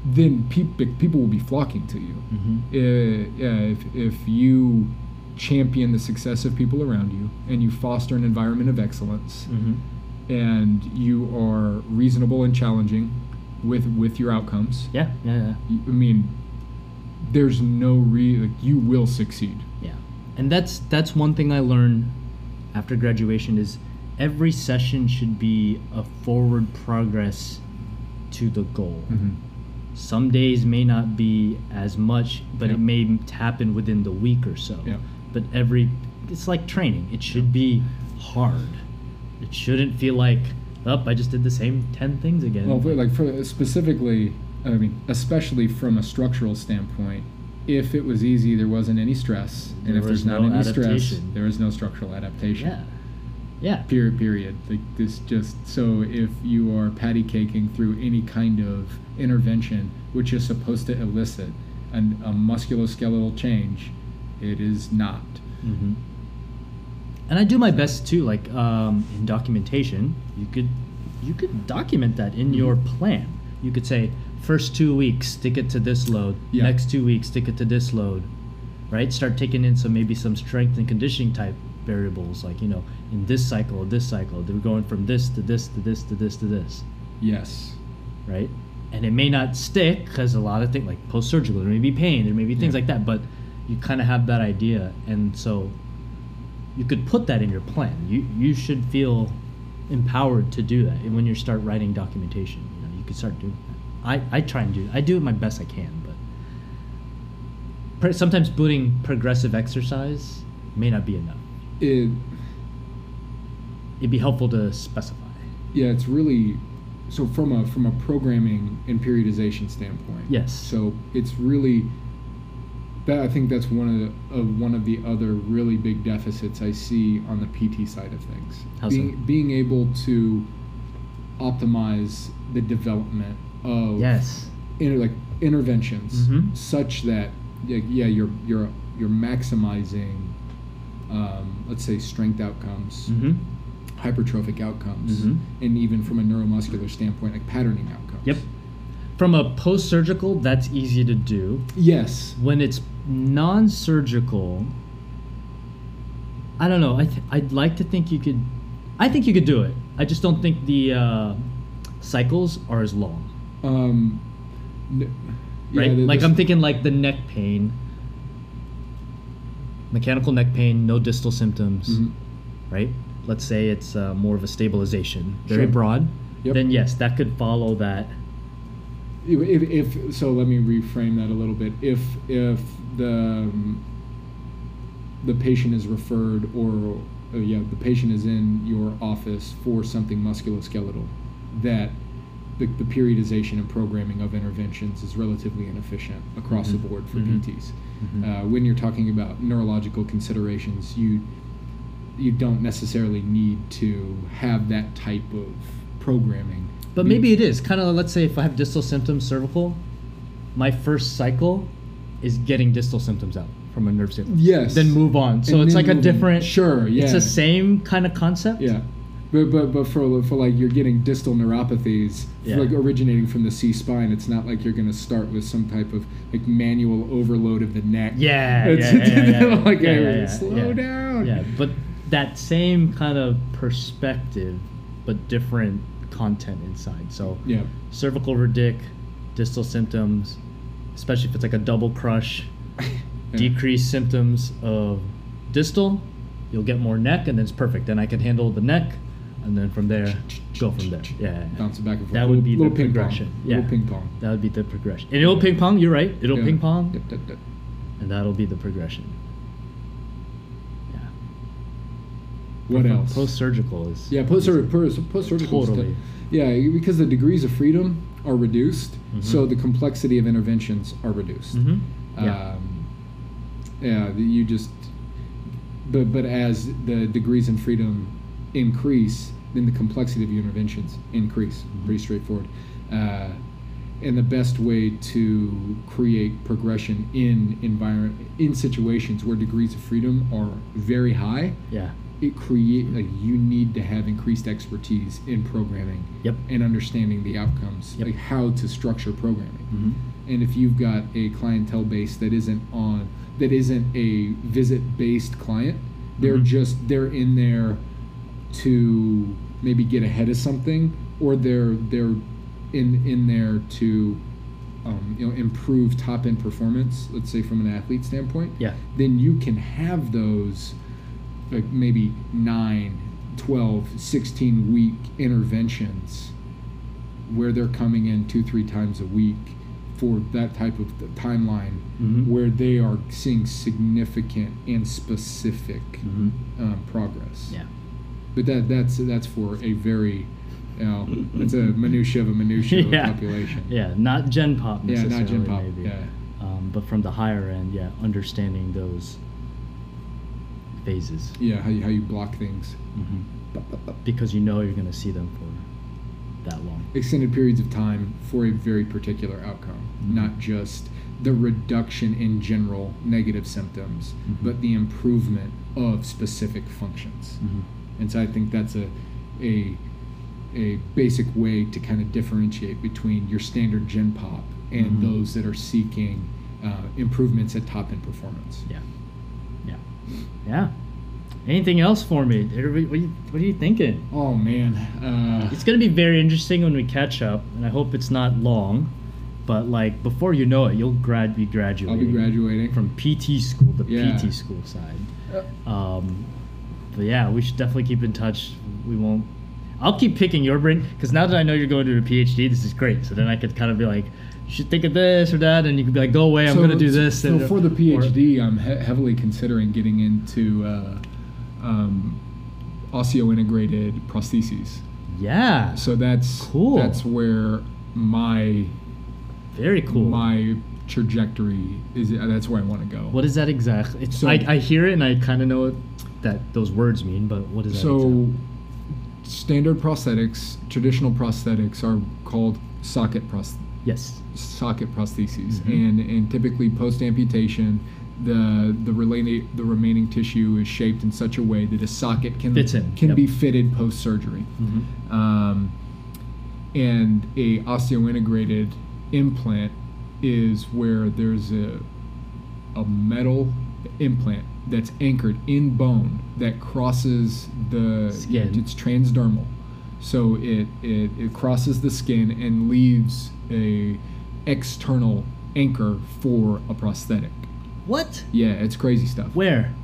then people people will be flocking to you. hmm Uh, yeah, if if you champion the success of people around you and you foster an environment of excellence hmm and you are reasonable and challenging with with your outcomes, Yeah, yeah, yeah. I mean, there's no re like you will succeed. Yeah, and that's that's one thing I learned after graduation is every session should be a forward progress to the goal. Mm-hmm. some days may not be as much, but it may happen within the week or so. Yeah. But every, it's like training. It should be hard. It shouldn't feel like, up, I just did the same 10 things again. Well, like for specifically, I mean, especially from a structural standpoint, if it was easy, there wasn't any stress, and There if there's not no any stress, there is no structural adaptation. yeah. Yeah. Period. Period. Like this, just so if you are patty caking through any kind of intervention, which is supposed to elicit an, a musculoskeletal change, it is not. hmm And I do my best too. Like um, in documentation, you could you could document that in your Mm-hmm. plan. You could say first two weeks stick it to this load. Yeah. Next two weeks stick it to this load. Right. Start taking in some maybe some strength and conditioning type variables. Like you know in this cycle, this cycle, they're going from this to this to this to this to this. Yes. Right. And it may not stick because a lot of things like post surgical, there may be pain, there may be things Yeah. like that, but you kind of have that idea, and so you could put that in your plan. You you should feel empowered to do that. And when you start writing documentation, you know, you could start doing that. I, I try and do I do it my best I can, but sometimes putting progressive exercise may not be enough. It. It'd be helpful to specify. Yeah, it's really so from a from a programming and periodization standpoint. Yes. So it's really that I think that's one of the of one of the other really big deficits I see on the PT side of things. How so? being being able to optimize the development of Yes. inter, like interventions Mhm. such that yeah, you're you're you're maximizing um, let's say strength outcomes Mm-hmm. hypertrophic outcomes Mhm. and even from a neuromuscular standpoint like patterning outcomes Yep. From a post surgical, that's easy to do. yes. When it's non-surgical i don't know I th- i'd like to think you could i think you could do it. I just don't think the uh, cycles are as long. Um n- yeah, right? like i'm thinking like the neck pain. Mechanical neck pain no distal symptoms. Mhm. right? Let's say it's uh, more of a stabilization. Very Sure. broad. Yep. then yes that could follow that if, if, so let me reframe that a little bit if if the um, the patient is referred or uh, yeah the patient is in your office for something musculoskeletal that the, the periodization and programming of interventions is relatively inefficient across Mhm. the board for Mhm. PTs. Mhm. Uh, when you're talking about neurological considerations, you you don't necessarily need to have that type of programming. But maybe it is kind of. Let's say if I have distal symptoms, cervical, my first cycle is getting distal symptoms out from a nerve system. Yes. Then move on. So And it's like a different. Sure, Yeah. It's the same kind of concept. Yeah. But, but, but for, for like you're getting distal neuropathies Yeah. like originating from the C spine, it's not like you're going to start with some type of like manual overload of the neck. Yeah. It's- yeah, yeah, yeah, yeah. like, yeah, yeah, slow down. Yeah, but that same kind of perspective, but different content inside. So Yeah. cervical verdic, distal symptoms, especially if it's like a double crush, Yeah. decrease symptoms of distal, you'll get more neck, and then it's perfect. Then I can handle the neck, and then from there, go from there. Yeah. Bouncing back and forth. That would be the little ping progression. Pong. Yeah, Little ping pong. That would be the progression. And it'll ping pong. You're right. It'll Yeah. ping pong, Yep, yep, yep. and that'll be the progression. Yeah. What else? Post surgical is. Yeah, post post surgical. Totally. Yeah, because the degrees of freedom are reduced, Mhm. so the complexity of interventions are reduced. hmm Yeah. Um, yeah, you just. But but as the degrees in freedom increase, then the complexity of your interventions increase. Mm-hmm. Pretty straightforward. Uh, and the best way to create progression in environment in situations where degrees of freedom are very high, yeah. It create like you need to have increased expertise in programming Yep. and understanding the outcomes, Yep. like how to structure programming. hmm And if you've got a clientele base that isn't on that isn't a visit based client, they're Mhm. just they're in there to maybe get ahead of something or they're they're in in there to um, you know improve top end performance, let's say from an athlete standpoint Yeah. then you can have those like maybe 9 12 16 week interventions where they're coming in two three times a week for that type of th- timeline Mhm. where they are seeing significant and specific Mhm. um, progress. Yeah. But that that's that's for a very, you know, it's a minutia of a minutia of a population. Yeah, not Gen Pop necessarily. Yeah, not Gen Pop. Maybe. Yeah. Um, but from the higher end, yeah, understanding those phases. Yeah, how you, how you block things. hmm Because you know you're going to see them for that long. Extended periods of time for a very particular outcome, Mhm. not just the reduction in general negative symptoms, Mhm. but the improvement of specific functions. hmm And so I think that's a a a basic way to kind of differentiate between your standard Gen Pop and Mhm. those that are seeking uh, improvements at top end performance. Yeah. Yeah. Anything else for me? What are you, what are you thinking? Oh man, uh, It's going to be very interesting when we catch up, and I hope it's not long. But like before you know it, you'll grad be graduating. I'll be graduating from PT school, the Yeah. PT school side. Um, but yeah, we should definitely keep in touch. We won't. I'll keep picking your brain because now that I know you're going to a PhD, this is great. So then I could kind of be like, should think of this or that, and you could be like, go away, I'm so- going to do this. So and- for the or- PhD, I'm he- heavily considering getting into uh, um, osseointegrated prostheses. yeah, So that's Cool. That's where my very cool. my trajectory is. uh, That's where I want to go. what is that exactly? It's, So- I, I hear it and I kind of know what that those words mean, but what is that? So, exactly? standard prosthetics, traditional prosthetics are called socket pros- yes, socket prostheses, Mhm. and and typically post amputation, the the remaining the remaining tissue is shaped in such a way that a socket can Fits in, can yep. be fitted post surgery. hmm Um, and a osseointegrated implant is where there's a a metal implant that's anchored in bone that crosses the Skin. It's transdermal, so it, it it crosses the skin and leaves a external anchor for a prosthetic. what? Yeah, it's crazy stuff. Where?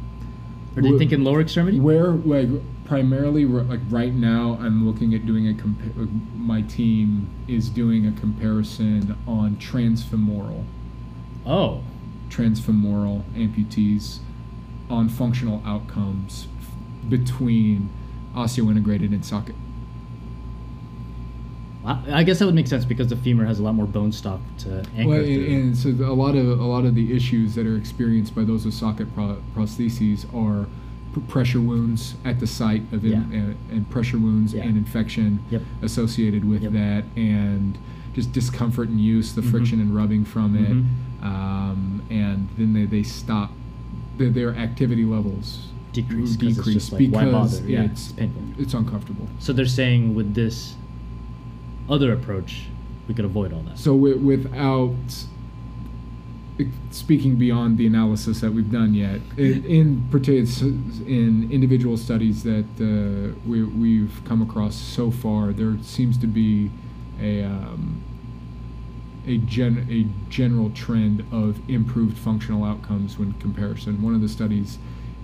Are Wh- thinking lower extremity? Where, like, primarily, like right now, I'm looking at doing a compa- uh, My team is doing a comparison on transfemoral, Oh, transfemoral amputees, on functional outcomes f- between osseointegrated and socket. I, guess that would make sense because the femur has a lot more bone stock to anchor. Well, and, and so a lot of a lot of the issues that are experienced by those with socket pro- prostheses are p- pressure wounds at the site of in, Yeah. and, and pressure wounds Yeah. and infection Yep. associated with Yep. that, and just discomfort and use, the Mhm. friction and rubbing from Mhm. it, um, and then they, they stop their, their activity levels decrease, decrease it's just like, why because bother? Yeah, it's it's painful. it's uncomfortable. So they're saying with this other approach, we could avoid all that. So without speaking beyond the analysis that we've done yet, in, in particular in individual studies that uh, we, we've come across so far, there seems to be a um, a gen a general trend of improved functional outcomes when comparison. One of the studies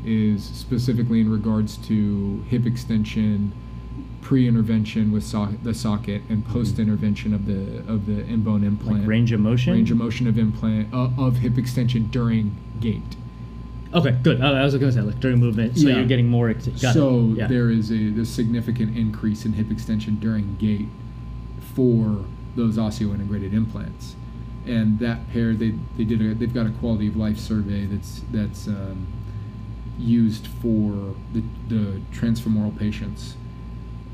is specifically in regards to hip extension pre-intervention with so- the socket and post-intervention of the of the in-bone implant Like range of motion. range of motion of implant uh, of hip extension during gait. Okay, good. Uh, I was going to say like during movement, so Yeah. you're getting more. So. Yeah. there is a, a significant increase in hip extension during gait for those osseointegrated implants, and that pair they they did a they've got a quality of life survey that's that's um, used for the the transfemoral patients.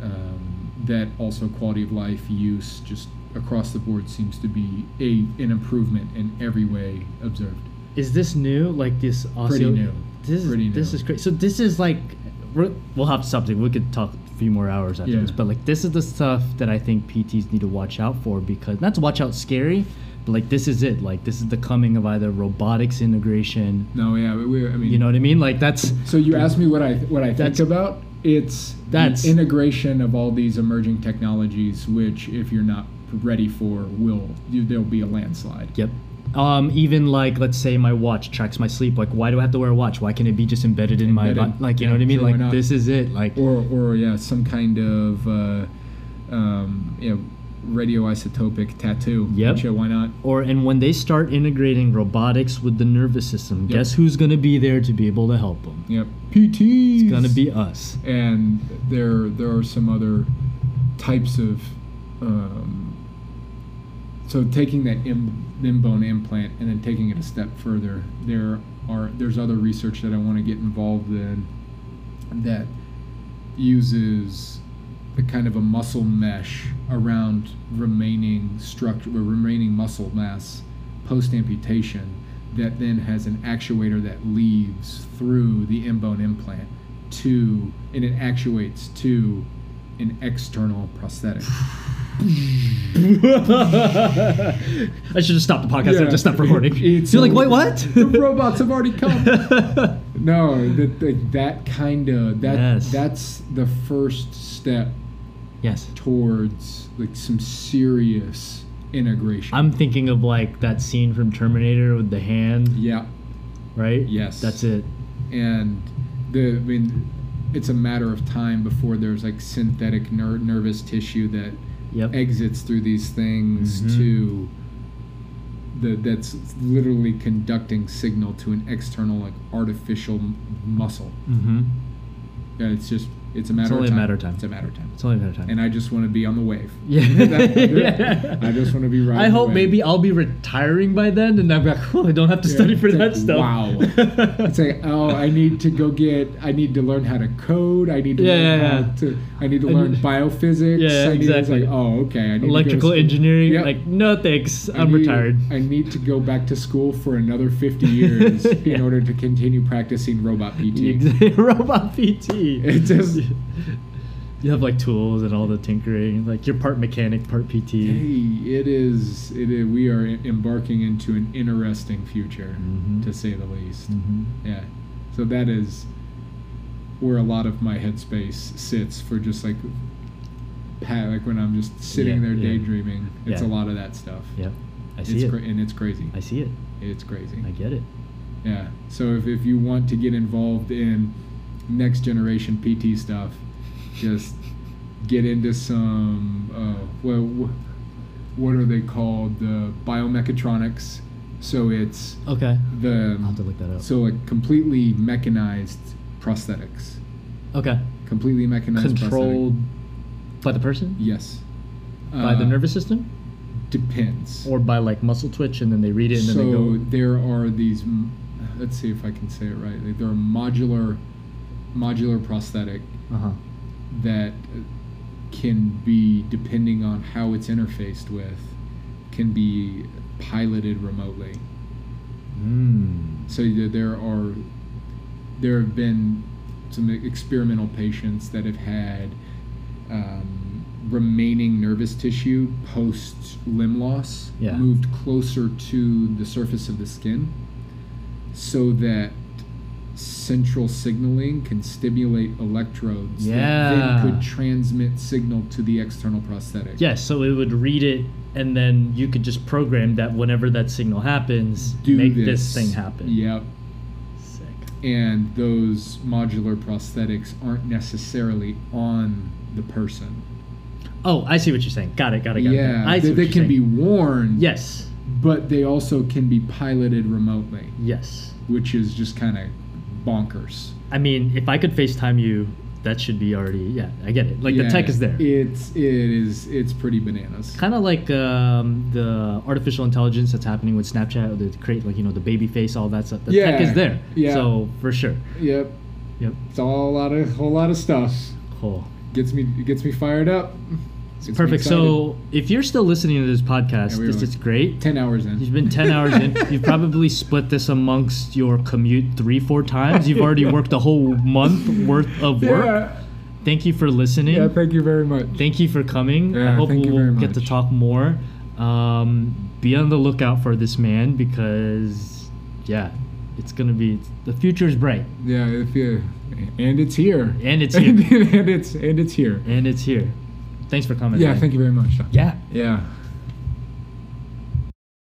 Um, that also quality of life use just across the board seems to be a an improvement in every way observed. Is this new? Like this osseo? Pretty new. This is Pretty this is great. So this is like we're, we'll have something. We could talk a few more hours after Yeah. this, but like this is the stuff that I think PTs need to watch out for because not to watch out scary, but like this is it. Like this is the coming of either robotics integration. No, yeah, we, I mean, You know what I mean? Like that's So you asked me what I what I think about. It's That's- integration of all these emerging technologies, which if you're not ready for, will you, there'll be a landslide. Yep. Um, even like let's say my watch tracks my sleep. Like why do I have to wear a watch? Why can't it be just embedded in my Embedded. body? Like you know what I mean? sure, like this is it. Like Or or yeah, some kind of uh, um, you know radioisotopic tattoo. Yep. Sure, why not? Or and when they start integrating robotics with the nervous system, Yep. guess who's going to be there to be able to help them? Yep. PTs. It's going to be us. and there there are some other types of um, so taking that Im, limb bone implant and then taking it a step further there are there's other research that I want to get involved in that uses the kind of a muscle mesh around remaining structure remaining muscle mass post amputation that then has an actuator that leaves through the in bone implant to and it actuates to an external prosthetic. I should have stopped the podcast and Yeah. just stopped recording. It's You're like, wait, what? the robots have already come. no, that that, that kind of that Yes. that's the first step yes. towards like some serious integration. I'm thinking of like that scene from Terminator with the hand, yeah, right? Yes. That's it. and the I mean, it's a matter of time before there's like synthetic ner- nervous tissue that Yep. exits through these things Mhm. to the that's literally conducting signal to an external like artificial m- muscle. Mm-hmm. Yeah, it's just it's a matter It's only a of time. matter of time. It's a matter of time. It's only a matter of time. And I just want to be on the wave. yeah. That- I just want to be right. I hope maybe I'll be retiring by then, and I'm like, oh, I don't have to study for that stuff. Wow. It's like, oh, I need to go get. I need to learn how to code. I need to Yeah, learn yeah, how yeah. to. I need to I learn need- biophysics. Yeah, I need, exactly. It's like, oh, okay. I need to to Electrical engineering, Yep. like, no thanks, I I'm need- retired. I need to go back to school for another 50 years Yeah. in order to continue practicing robot PT. Robot PT. It just. You have like tools and all the tinkering, like you're part mechanic, part PT. Hey, it is. It is. We are embarking into an interesting future, Mhm. to say the least. Mhm. Yeah. So that is where a lot of my headspace sits for just like, pa- like when I'm just sitting Yeah, there yeah. daydreaming. It's Yeah. a lot of that stuff. yeah I see it's it. cra- and it's crazy. I see it. It's crazy. I get it. Yeah. So if, if you want to get involved in next generation PT stuff, just get into some uh, well, what are they called? The biomechatronics. So it's Okay. the I'll have to look that up. so like completely mechanized prosthetics. Okay. Completely mechanized Controlled prosthetic. by the person? Yes. By the Uh, nervous system? Depends. Or by like muscle twitch and then they read it and then they so there are these let's see if i can say it right there are modular modular prosthetic Uh huh. that can be depending on how it's interfaced with can be piloted remotely Mm. so there are there have been some experimental patients that have had um, remaining nervous tissue post limb loss Yeah. moved closer to the surface of the skin so that central signaling can stimulate electrodes that Yeah. then could transmit signal to the external prosthetic Yes, so it would read it and then you could just program that whenever that signal happens, do make this, this, thing happen. yep Sick. and those modular prosthetics aren't necessarily on the person. Oh, I see what you're saying. Got it, got it, got it. yeah, they, they can be worn, Yes. but they also can be piloted remotely, Yes. which is just kind of bonkers. I mean, if I could FaceTime you, that should be already. Yeah, I get it. Like the tech is there. It's it is it's pretty bananas. kind of like um, the artificial intelligence that's happening with Snapchat, they create like you know the baby face, all that stuff. The tech is there. yeah. So for sure. Yep, Yep. it's all a lot of whole lot of stuff. Cool. Gets me gets me fired up. Perfect. So if you're still listening to this podcast, Yeah, we this is great. ten hours in. You've been 10 hours in. You've probably split this amongst your commute three, four times. You've already worked a whole month worth of work. Yeah. Thank you for listening. Yeah. Thank you very much. Thank you for coming. I Yeah, hope thank you we'll get to talk more. Um, be on the lookout for this man because, yeah, it's going to be, the future is bright. Yeah, if you, and it's here. And it's here. and it's and it's here. And it's here. Thanks for coming. Yeah, man. thank you very much. Yeah. Yeah.